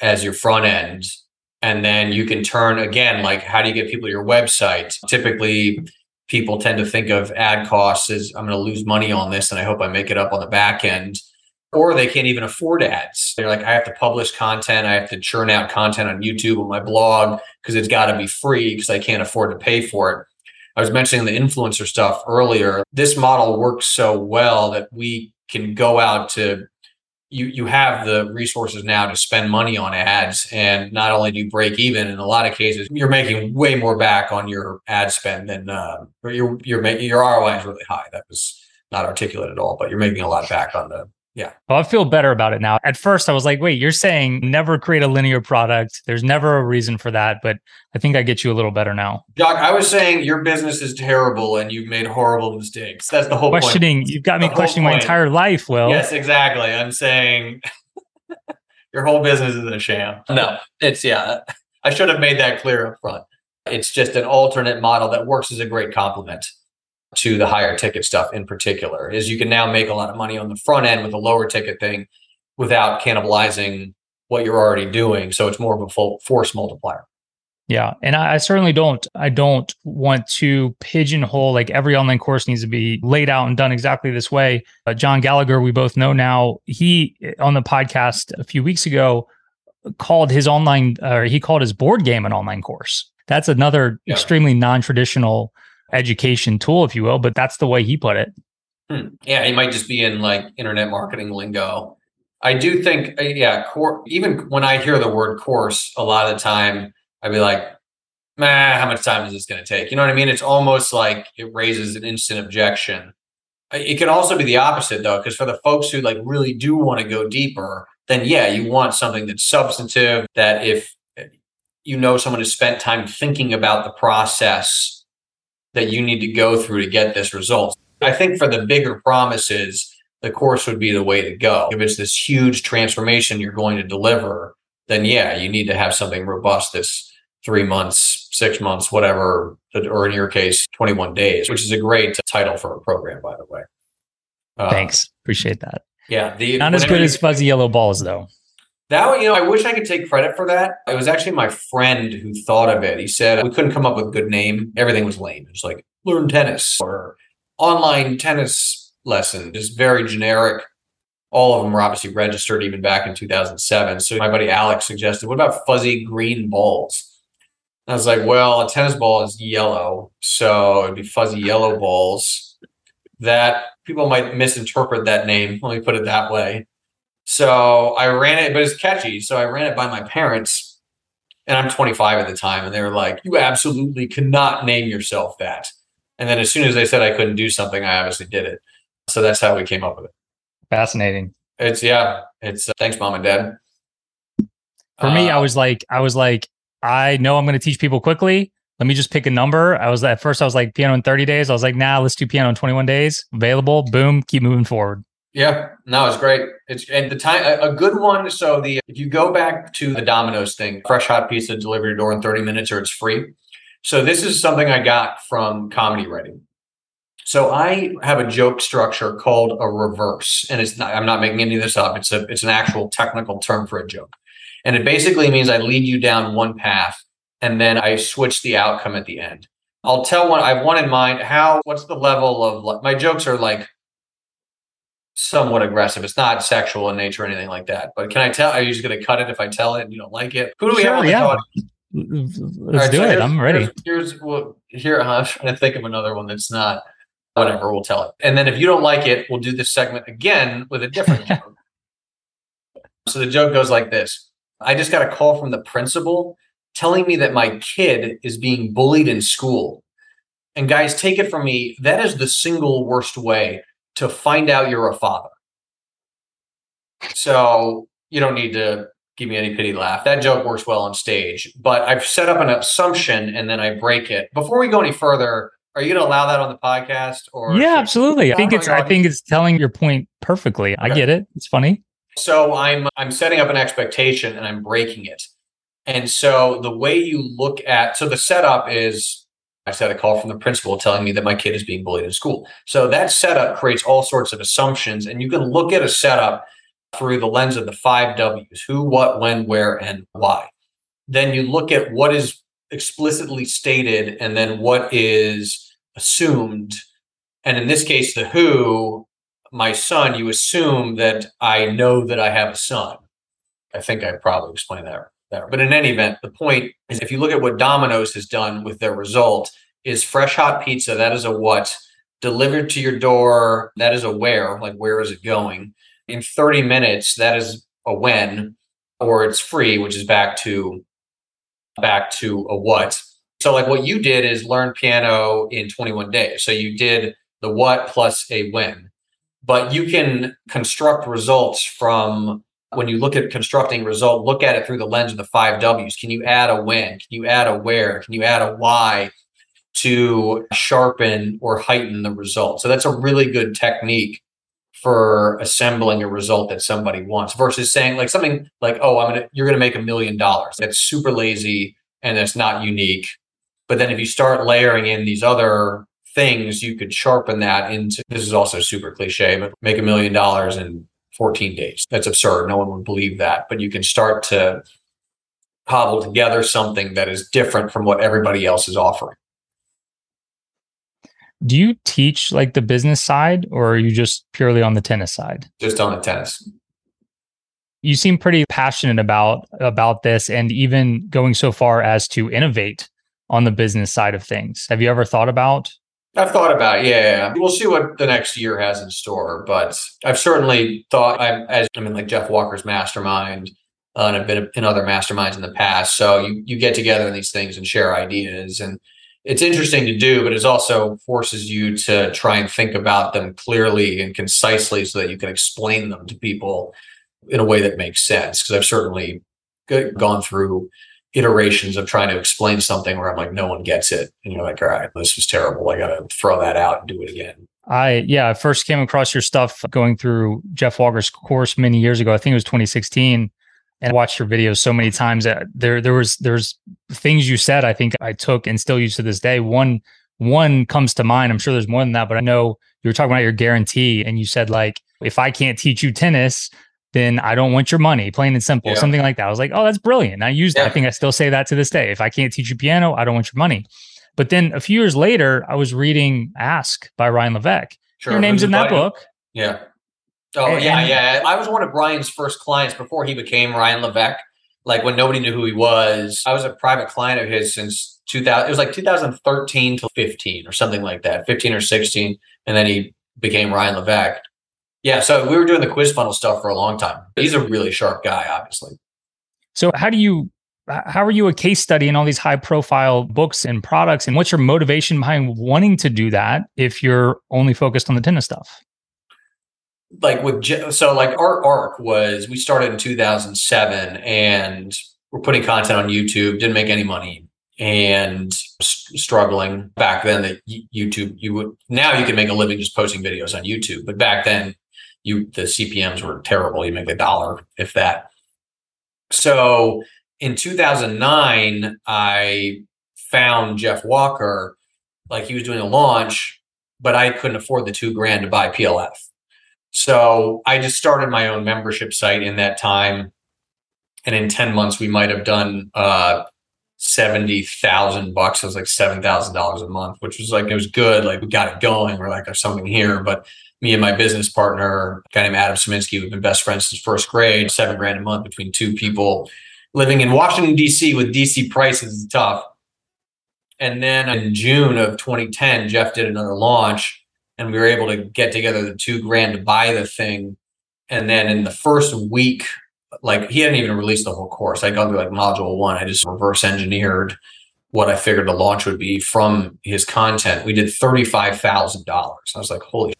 as your front end. And then you can turn again, like how do you get people to your website? Typically, people tend to think of ad costs as I'm going to lose money on this and I hope I make it up on the back end. Or they can't even afford ads. They're like, I have to publish content. I have to churn out content on YouTube on my blog because it's got to be free because I can't afford to pay for it. I was mentioning the influencer stuff earlier. This model works so well that we can go out to you you have the resources now to spend money on ads. And not only do you break even in a lot of cases you're making way more back on your ad spend than um, you're you're making your ROI is really high. That was not articulate at all but you're making a lot back on the yeah Well, I feel better about it now. At first, I was like, wait, you're saying never create a linear product. There's never a reason for that. But I think I get you a little better now. Doc I was saying your business is terrible and you've made horrible mistakes that's the whole point questioning, you've got me The questioning my entire life, Will. Yes, exactly. I'm saying *laughs* your whole business is a sham. No, it's yeah. I should have made that clear up front. It's just an alternate model that works as a great complement to the higher ticket stuff in particular. Is you can now make a lot of money on the front end with a lower ticket thing without cannibalizing what you're already doing. So it's more of a full force multiplier. Yeah, and I, I certainly don't. I don't want to pigeonhole like every online course needs to be laid out and done exactly this way. Uh, John Gallagher, we both know now. He on the podcast a few weeks ago called his online, or he called his board game an online course. That's another Yeah. extremely non-traditional education tool, if you will, but that's the way he put it. Hmm. Yeah, it might just be in like internet marketing lingo. I do think, uh, yeah, cor- even when I hear the word course, a lot of the time I'd be like, man, how much time is this going to take? You know what I mean? It's almost like it raises an instant objection. It can also be the opposite though, because for the folks who like really do want to go deeper, then yeah, you want something that's substantive. That if uh, you know someone has spent time thinking about the process that you need to go through to get this result. I think for the bigger promises, the course would be the way to go. If it's this huge transformation you're going to deliver, then yeah, you need to have something robust that's three months, six months, whatever, or in your case, 21 days, which is a great title for a program, by the way. Uh, Thanks, appreciate that. Yeah. The, Not as good you- as fuzzy yellow balls, though. That you know, I wish I could take credit for that. It was actually my friend who thought of it. He said we couldn't come up with a good name. Everything was lame. It's like learn tennis or online tennis lesson, just very generic. All of them were obviously registered even back in 2007. So my buddy Alex suggested, what about fuzzy green balls? I was like, well, a tennis ball is yellow, so it'd be fuzzy yellow balls. That people might misinterpret that name. Let me put it that way. So I ran it, but it's catchy. So I ran it by my parents, and I'm 25 at the time, and they were like, "You absolutely cannot name yourself that." And then as soon as they said I couldn't do something, I obviously did it. So that's how we came up with it. Fascinating. It's yeah, it's uh, thanks, mom and dad. For me, I Uh, was like, I was like, I know I'm going to teach people quickly. Let me just pick a number. I was at first, I was like piano in 30 days. I was like, nah, let's do piano in 21 days. Available. Boom. Keep moving forward. Yeah, no, it's great. It's at the time a, a good one. So the if you go back to the Domino's thing, fresh hot pizza delivered to your door in 30 minutes or it's free. So this is something I got from comedy writing. So I have a joke structure called a reverse, and it's not, I'm not making any of this up. It's a it's an actual technical term for a joke, and it basically means I lead you down one path, and then I switch the outcome at the end. I'll tell one I have one in mind. How what's the level of my jokes are like somewhat aggressive. It's not sexual in nature or anything like that. But can I tell? Are you just going to cut it if I tell it and you don't like it? Who do we Sure, have yeah. Let's right, do so it. I'm ready. Here's, here's well, here. *laughs* I'm trying to think of another one that's not. Whatever, we'll tell it. And then if you don't like it, we'll do this segment again with a different *laughs* joke. So the joke goes like this: I just got a call from the principal telling me that my kid is being bullied in school. And guys, take it from me, that is the single worst way to find out you're a father. So you don't need to give me any pity laugh. That joke works well on stage, but I've set up an assumption and then I break it. Before we go any further, are you going to allow that on the podcast or Yeah, absolutely. I think it's I think it's telling your point perfectly. I get it. It's funny. So I'm I'm setting up an expectation and I'm breaking it. And so the way you look at so the setup is I said a call from the principal telling me that my kid is being bullied in school. So that setup creates all sorts of assumptions and you can look at a setup through the lens of the five W's, who, what, when, where and why. Then you look at what is explicitly stated and then what is assumed. And in this case the who my son, you assume that I know that I have a son. I think I probably explained that better. But in any event, the point is if you look at what Domino's has done with their result, is fresh hot pizza, that is a what, delivered to your door, that is a where, like where is it going? In 30 minutes, that is a when, or it's free, which is back to back to a what. So like what you did is learn piano in 21 days. So you did the what plus a when but you can construct results from when you look at constructing a result look at it through the lens of the five w's. Can you add a when? Can you add a where? Can you add a why to sharpen or heighten the result? So that's a really good technique for assembling a result that somebody wants versus saying like something like oh i'm gonna you're gonna make a million dollars. That's super lazy and that's not unique. But then if you start layering in these other things, you could sharpen that into this is also super cliche, but make a million dollars in 14 days. That's absurd. No one would believe that. But you can start to cobble together something that is different from what everybody else is offering. Do you teach like the business side or are you just purely on the tennis side? Just on the tennis. You seem pretty passionate about about this and even going so far as to innovate on the business side of things. Have you ever thought about I've thought about it. Yeah, we'll see what the next year has in store. But I've certainly thought. I'm as I'm in like Jeff Walker's mastermind, uh, and I've been in other masterminds in the past. So you you get together in these things and share ideas, and it's interesting to do, but it also forces you to try and think about them clearly and concisely, so that you can explain them to people in a way that makes sense. Because I've certainly gone through iterations of trying to explain something where I'm like, no one gets it. And you're like, all right, this was terrible. I got to throw that out and do it again. I yeah, I first came across your stuff going through Jeff Walker's course many years ago. I think it was 2016, and watched your videos so many times that there there was there's things you said I think I took and still use to this day. One one comes to mind. I'm sure there's more than that, but I know you were talking about your guarantee, and you said like if I can't teach you tennis, then I don't want your money, plain and simple, Yeah. something like that. I was like, oh, that's brilliant. I used, I think I still say that to this day. If I can't teach you piano, I don't want your money. But then a few years later, I was reading Ask by Ryan Levesque. Sure. Your name's in that book. Yeah. Oh, And- yeah, yeah. I was one of Ryan's first clients before he became Ryan Levesque. Like when nobody knew who he was. I was a private client of his since 2000. It was like 2013 to 15 or something like that, 15 or 16. And then he became Ryan Levesque. Yeah. So we were doing the quiz funnel stuff for a long time. He's a really sharp guy, obviously. So how do you how are you a case study in all these high profile books and products and what's your motivation behind wanting to do that if you're only focused on the tennis stuff? like with so like our arc was we started in 2007 and we're putting content on youtube didn't make any money and struggling back then that youtube you would now you can make a living just posting videos on youtube but back then you the cpms were terrible you make a dollar if that so in 2009 i found jeff walker like he was doing a launch but I couldn't afford the two grand to buy PLF. So I just started my own membership site in that time. And in 10 months, we might have done uh, 70,000 bucks. It was like $7,000 a month, which was like, it was good. Like we got it going. We're like, there's something here. But me and my business partner, a guy named Adam Saminsky, we've been best friends since first grade, seven grand a month between two people living in Washington, D.C. with D.C. prices is tough. And then in June of 2010, Jeff did another launch and we were able to get together the two grand to buy the thing. And then in the first week, like he hadn't even released the whole course. I'd gone through like module one. I just reverse engineered what I figured the launch would be from his content. We did $35,000. I was like, holy.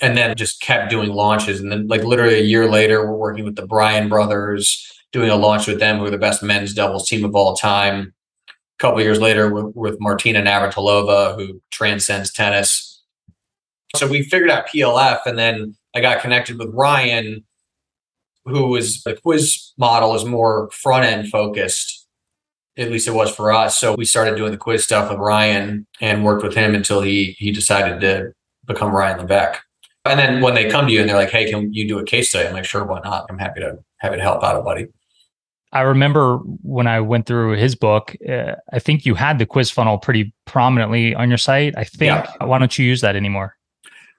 And then just kept doing launches. And then, like, literally a year later, we're working with the Bryan brothers, doing a launch with them, who are the best men's doubles team of all time. A couple years later, with, with Martina Navratilova, who transcends tennis so we figured out PLF, and then I got connected with Ryan, who was the quiz model is more front end focused. At least it was for us. So we started doing the quiz stuff with Ryan and worked with him until he he decided to become Ryan Levesque. And then when they come to you and they're like, "Hey, can you do a case study?" I'm like, "Sure, why not? I'm happy to happy to help out a buddy." I remember when I went through his book, uh, I think you had the quiz funnel pretty prominently on your site. I think. Yeah. Why don't you use that anymore?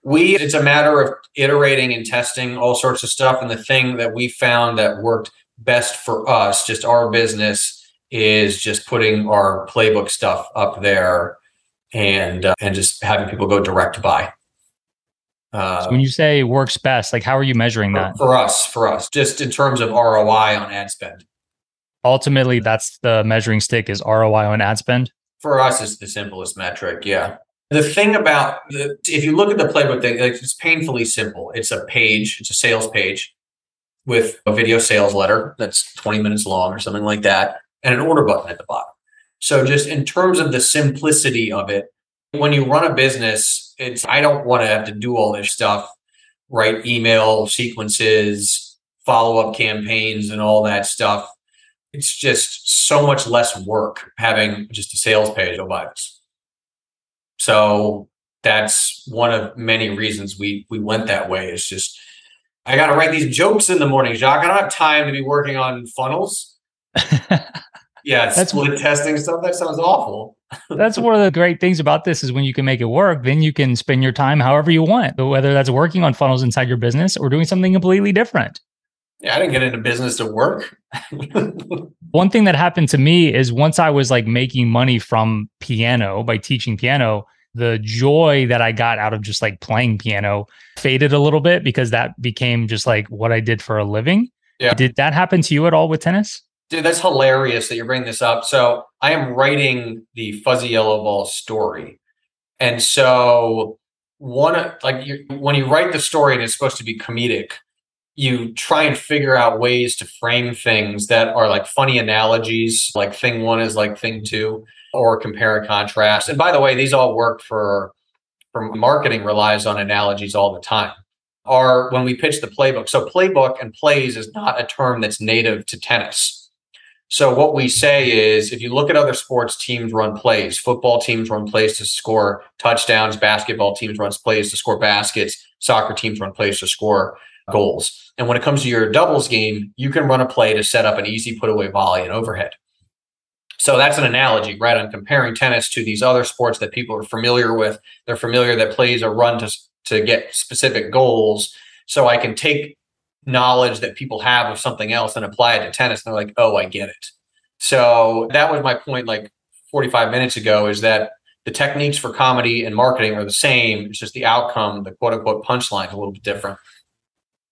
we it's a matter of iterating and testing all sorts of stuff and the thing that we found that worked best for us just our business is just putting our playbook stuff up there and uh, and just having people go direct buy uh, so when you say works best like how are you measuring for, that for us for us just in terms of roi on ad spend ultimately that's the measuring stick is roi on ad spend for us it's the simplest metric yeah the thing about the, if you look at the playbook, thing, it's painfully simple. It's a page, it's a sales page with a video sales letter that's 20 minutes long or something like that, and an order button at the bottom. So, just in terms of the simplicity of it, when you run a business, it's I don't want to have to do all this stuff, write email sequences, follow up campaigns, and all that stuff. It's just so much less work having just a sales page. Oh, buy so that's one of many reasons we we went that way. It's just I got to write these jokes in the morning, Jacques. I don't have time to be working on funnels. *laughs* yeah, that's split testing stuff. That sounds awful. *laughs* that's one of the great things about this is when you can make it work, then you can spend your time however you want, whether that's working on funnels inside your business or doing something completely different. Yeah, I didn't get into business to work. *laughs* One thing that happened to me is once I was like making money from piano by teaching piano, the joy that I got out of just like playing piano faded a little bit because that became just like what I did for a living. Yeah. Did that happen to you at all with tennis? Dude, that's hilarious that you're bringing this up. So I am writing the fuzzy yellow ball story. And so one like you, when you write the story and it's supposed to be comedic, you try and figure out ways to frame things that are like funny analogies, like thing one is like thing two, or compare and contrast. And by the way, these all work for for marketing relies on analogies all the time. Are when we pitch the playbook. So playbook and plays is not a term that's native to tennis. So what we say is if you look at other sports teams run plays, football teams run plays to score touchdowns, basketball teams run plays to score baskets, soccer teams run plays to score goals. And when it comes to your doubles game, you can run a play to set up an easy put away volley and overhead. So that's an analogy, right? I'm comparing tennis to these other sports that people are familiar with. They're familiar that plays are run to, to get specific goals. So I can take knowledge that people have of something else and apply it to tennis. And they're like, oh, I get it. So that was my point like 45 minutes ago is that the techniques for comedy and marketing are the same. It's just the outcome, the quote unquote punchline is a little bit different.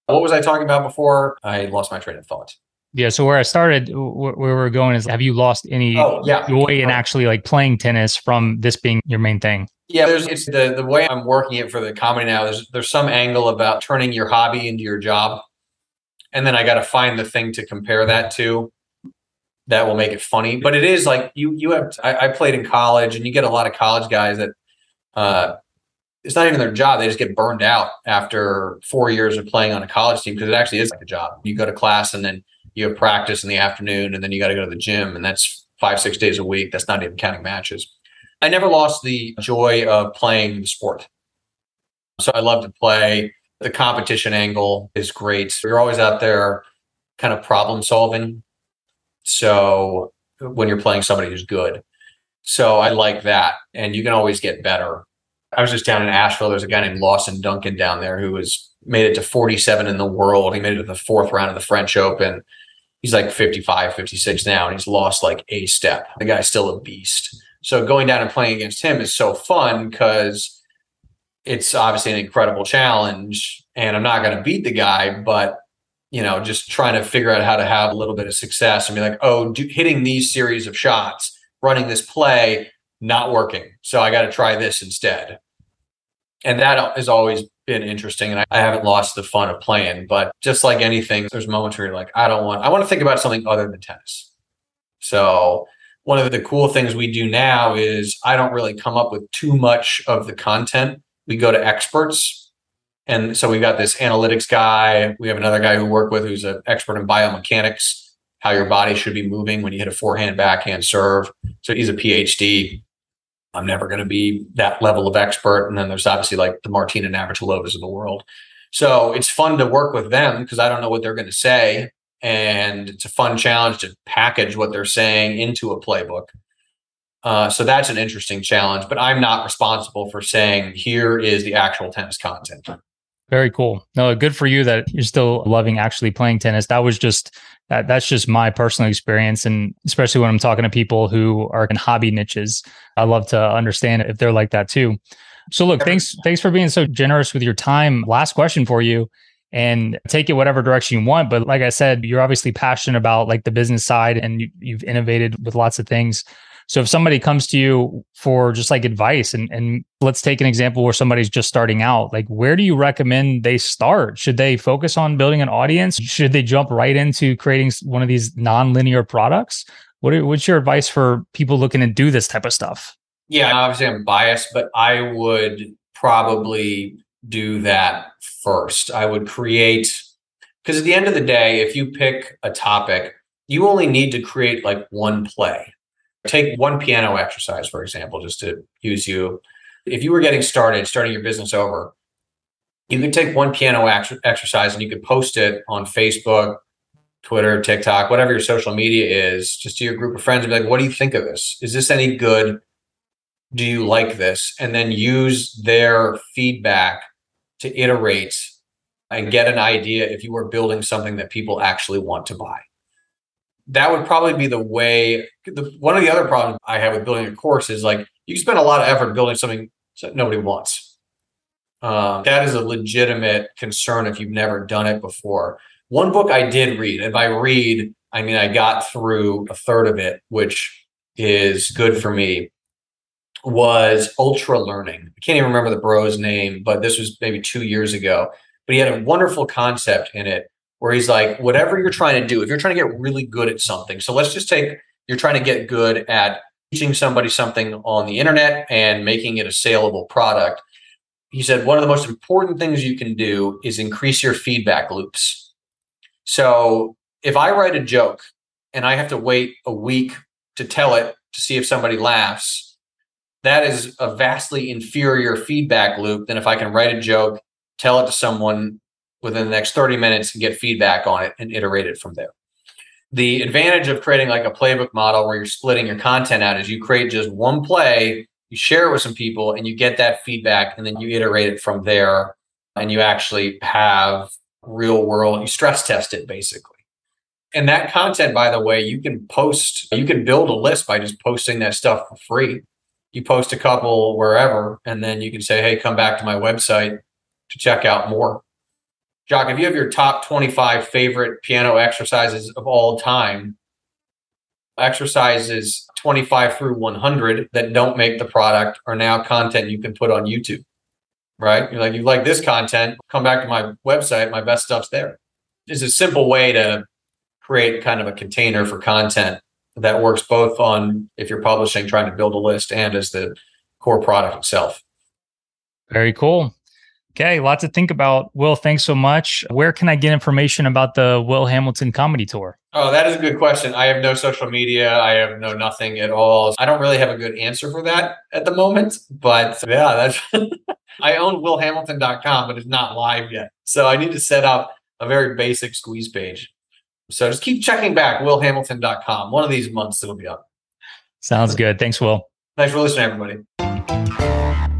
What was I talking about before? I lost my train of thought. Yeah. So where I started, where we're going is, have you lost any oh, yeah. joy in actually like playing tennis from this being your main thing? Yeah, there's it's the the way I'm working it for the comedy now. There's there's some angle about turning your hobby into your job, and then I got to find the thing to compare that to that will make it funny. But it is like you you have I, I played in college, and you get a lot of college guys that uh, it's not even their job. They just get burned out after four years of playing on a college team because it actually is like a job. You go to class and then you have practice in the afternoon and then you got to go to the gym and that's five, six days a week. That's not even counting matches. I never lost the joy of playing the sport. So I love to play. The competition angle is great. So You're always out there kind of problem solving. So when you're playing somebody who's good. So I like that. And you can always get better. I was just down in Asheville. There's a guy named Lawson Duncan down there who was made it to 47 in the world. He made it to the fourth round of the French Open. He's like 55, 56 now, and he's lost like a step. The guy's still a beast. So going down and playing against him is so fun because it's obviously an incredible challenge. And I'm not going to beat the guy, but you know, just trying to figure out how to have a little bit of success and be like, oh, do, hitting these series of shots, running this play, not working. So I got to try this instead. And that has always been interesting. And I, I haven't lost the fun of playing. But just like anything, there's moments where you're like, I don't want, I want to think about something other than tennis. So one of the cool things we do now is I don't really come up with too much of the content. We go to experts and so we've got this analytics guy. We have another guy who we work with who's an expert in biomechanics, how your body should be moving when you hit a forehand, backhand serve. So he's a PhD. I'm never going to be that level of expert. And then there's obviously like the Martina Navratilovas of the world. So it's fun to work with them because I don't know what they're going to say. And it's a fun challenge to package what they're saying into a playbook. Uh, so that's an interesting challenge, but I'm not responsible for saying here is the actual tennis content. Very cool. No, good for you that you're still loving actually playing tennis. That was just that, that's just my personal experience and especially when I'm talking to people who are in hobby niches, I love to understand if they're like that too. So look, thanks thanks for being so generous with your time. Last question for you and take it whatever direction you want, but like I said, you're obviously passionate about like the business side and you, you've innovated with lots of things. So if somebody comes to you for just like advice and, and let's take an example where somebody's just starting out, like where do you recommend they start? Should they focus on building an audience? Should they jump right into creating one of these non-linear products? What are, what's your advice for people looking to do this type of stuff? Yeah, obviously I'm biased, but I would probably do that first. I would create because at the end of the day, if you pick a topic, you only need to create like one play. Take one piano exercise, for example, just to use you. If you were getting started, starting your business over, you could take one piano ex- exercise and you could post it on Facebook, Twitter, TikTok, whatever your social media is, just to your group of friends and be like, what do you think of this? Is this any good? Do you like this? And then use their feedback to iterate and get an idea if you are building something that people actually want to buy that would probably be the way. The, one of the other problems I have with building a course is like you spend a lot of effort building something that nobody wants. Um, that is a legitimate concern if you've never done it before. One book I did read, and by read, I mean I got through a third of it, which is good for me, was Ultra Learning. I can't even remember the bro's name, but this was maybe two years ago. But he had a wonderful concept in it where he's like, whatever you're trying to do, if you're trying to get really good at something, so let's just take you're trying to get good at teaching somebody something on the internet and making it a saleable product. He said one of the most important things you can do is increase your feedback loops. So if I write a joke and I have to wait a week to tell it to see if somebody laughs, that is a vastly inferior feedback loop than if I can write a joke, tell it to someone within the next 30 minutes and get feedback on it and iterate it from there. The advantage of creating like a playbook model where you're splitting your content out is you create just one play, you share it with some people, and you get that feedback, and then you iterate it from there. And you actually have real world, you stress test it basically. And that content, by the way, you can post, you can build a list by just posting that stuff for free. You post a couple wherever, and then you can say, hey, come back to my website to check out more. Jock, if you have your top 25 favorite piano exercises of all time, exercises 25 through 100 that don't make the product are now content you can put on YouTube, right? You're like, you like this content, come back to my website, my best stuff's there. It's a simple way to create kind of a container for content that works both on if you're publishing, trying to build a list, and as the core product itself. Very cool. Okay, lots to think about. Will, thanks so much. Where can I get information about the Will Hamilton comedy tour? Oh, that is a good question. I have no social media. I have no nothing at all. I don't really have a good answer for that at the moment. But yeah, that's *laughs* I own willhamilton.com, but it's not live yet. So I need to set up a very basic squeeze page. So just keep checking back, willhamilton.com. One of these months it'll be up. Sounds good. Thanks, Will. Thanks for listening, everybody.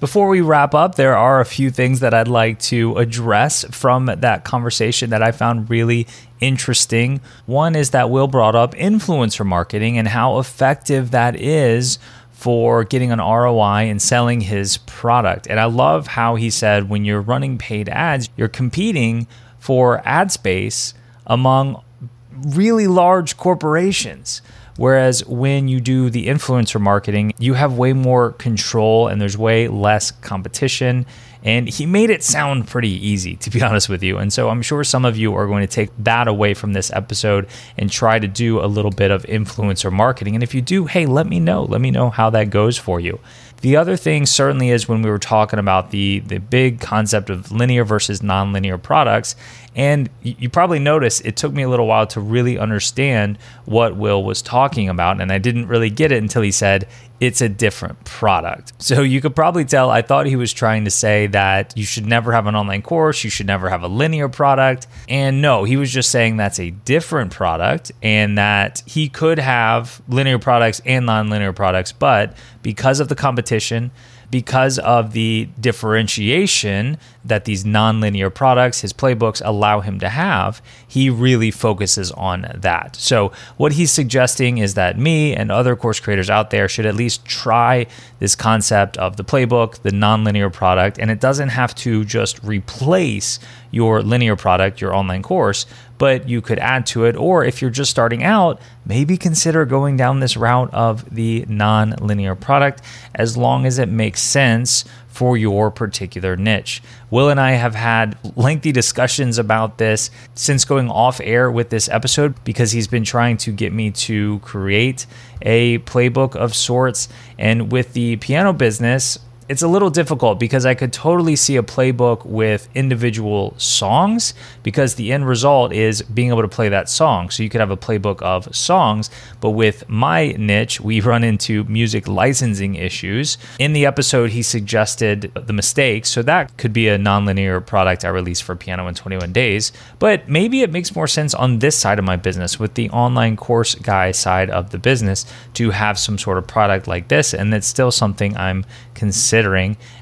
Before we wrap up, there are a few things that I'd like to address from that conversation that I found really interesting. One is that Will brought up influencer marketing and how effective that is for getting an ROI and selling his product. And I love how he said when you're running paid ads, you're competing for ad space among really large corporations. Whereas when you do the influencer marketing, you have way more control and there's way less competition. And he made it sound pretty easy, to be *laughs* honest with you. And so I'm sure some of you are going to take that away from this episode and try to do a little bit of influencer marketing. And if you do, hey, let me know. Let me know how that goes for you. The other thing certainly is when we were talking about the the big concept of linear versus nonlinear products, and you probably noticed it took me a little while to really understand what Will was talking about, and I didn't really get it until he said it's a different product. *laughs* So you could probably tell I thought he was trying to say that you should never have an online course, you should never have a linear product. And no, he was just saying that's a different product and that he could have linear products and non-linear products, but because of the competition, because of the differentiation that these nonlinear products, his playbooks allow him to have, he really focuses on that. So, what he's suggesting is that me and other course creators out there should at least try this concept of the playbook, the nonlinear product, and it doesn't have to just replace your linear product, your online course, but you could add to it. Or if you're just starting out, maybe consider going down this route of the non linear product as long as it makes sense for your particular niche. Will and I have had lengthy discussions about this since going off air with this episode because he's been trying to get me to create a playbook of sorts. And with the piano business, it's a little difficult because I could totally see a playbook with individual songs because the end result is being able to play that song. So you could have a playbook of songs, but with my niche, we *laughs* run into music licensing issues. In the episode, he suggested the mistakes. So that could be a nonlinear product I release for Piano in 21 Days. But maybe it makes more sense on this side of my business with the online course guy side of the business to have some sort of product like this. And it's still something I'm considering,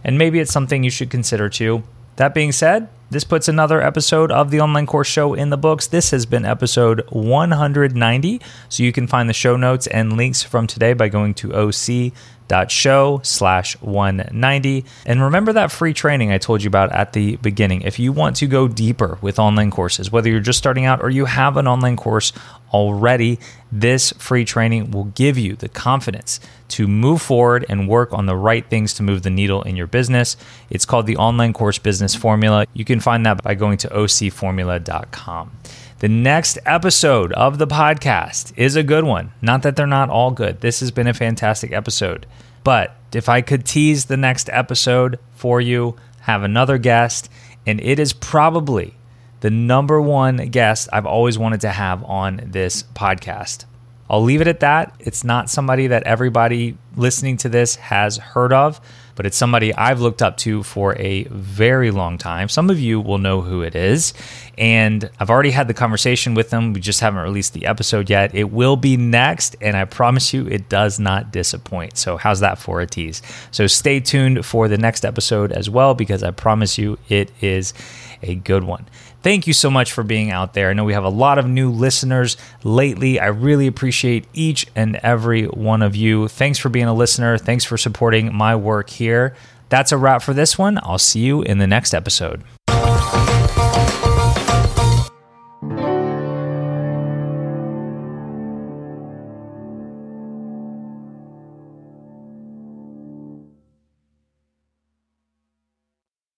and maybe it's something you should consider too. That being said, this puts another episode of the online course show in the books. This has been episode 190. So you can find the show notes and links from today by going to oc.show slash 190. And remember that free training I told you about at the beginning. If you want to go deeper with online courses, whether you're just starting out or you have an online course already, this free training will give you the confidence to move forward and work on the right things to move the needle in your business. It's called the Online Course Business Formula. You can find that by going to ocformula.com. The next episode of the podcast is a good one. Not that they're not all good. This has been a fantastic episode. But if I could tease the next episode for you, have another guest, and it is probably the number one guest I've always wanted to have on this podcast. I'll leave it at that. It's not somebody that everybody listening to this has heard of, but it's somebody I've looked up to for a very long time. Some of you will know who it is. And I've already had the conversation with them. We just haven't released the episode yet. It will be next, and I promise you it does not disappoint. So, how's that for a tease? So, stay tuned for the next episode as well, because I promise you it is a good one. Thank you so much for being out there. I know we have a lot of new listeners lately. I really appreciate each and every one of you. Thanks for being a listener. Thanks for supporting my work here. That's a wrap for this one. I'll see you in the next episode.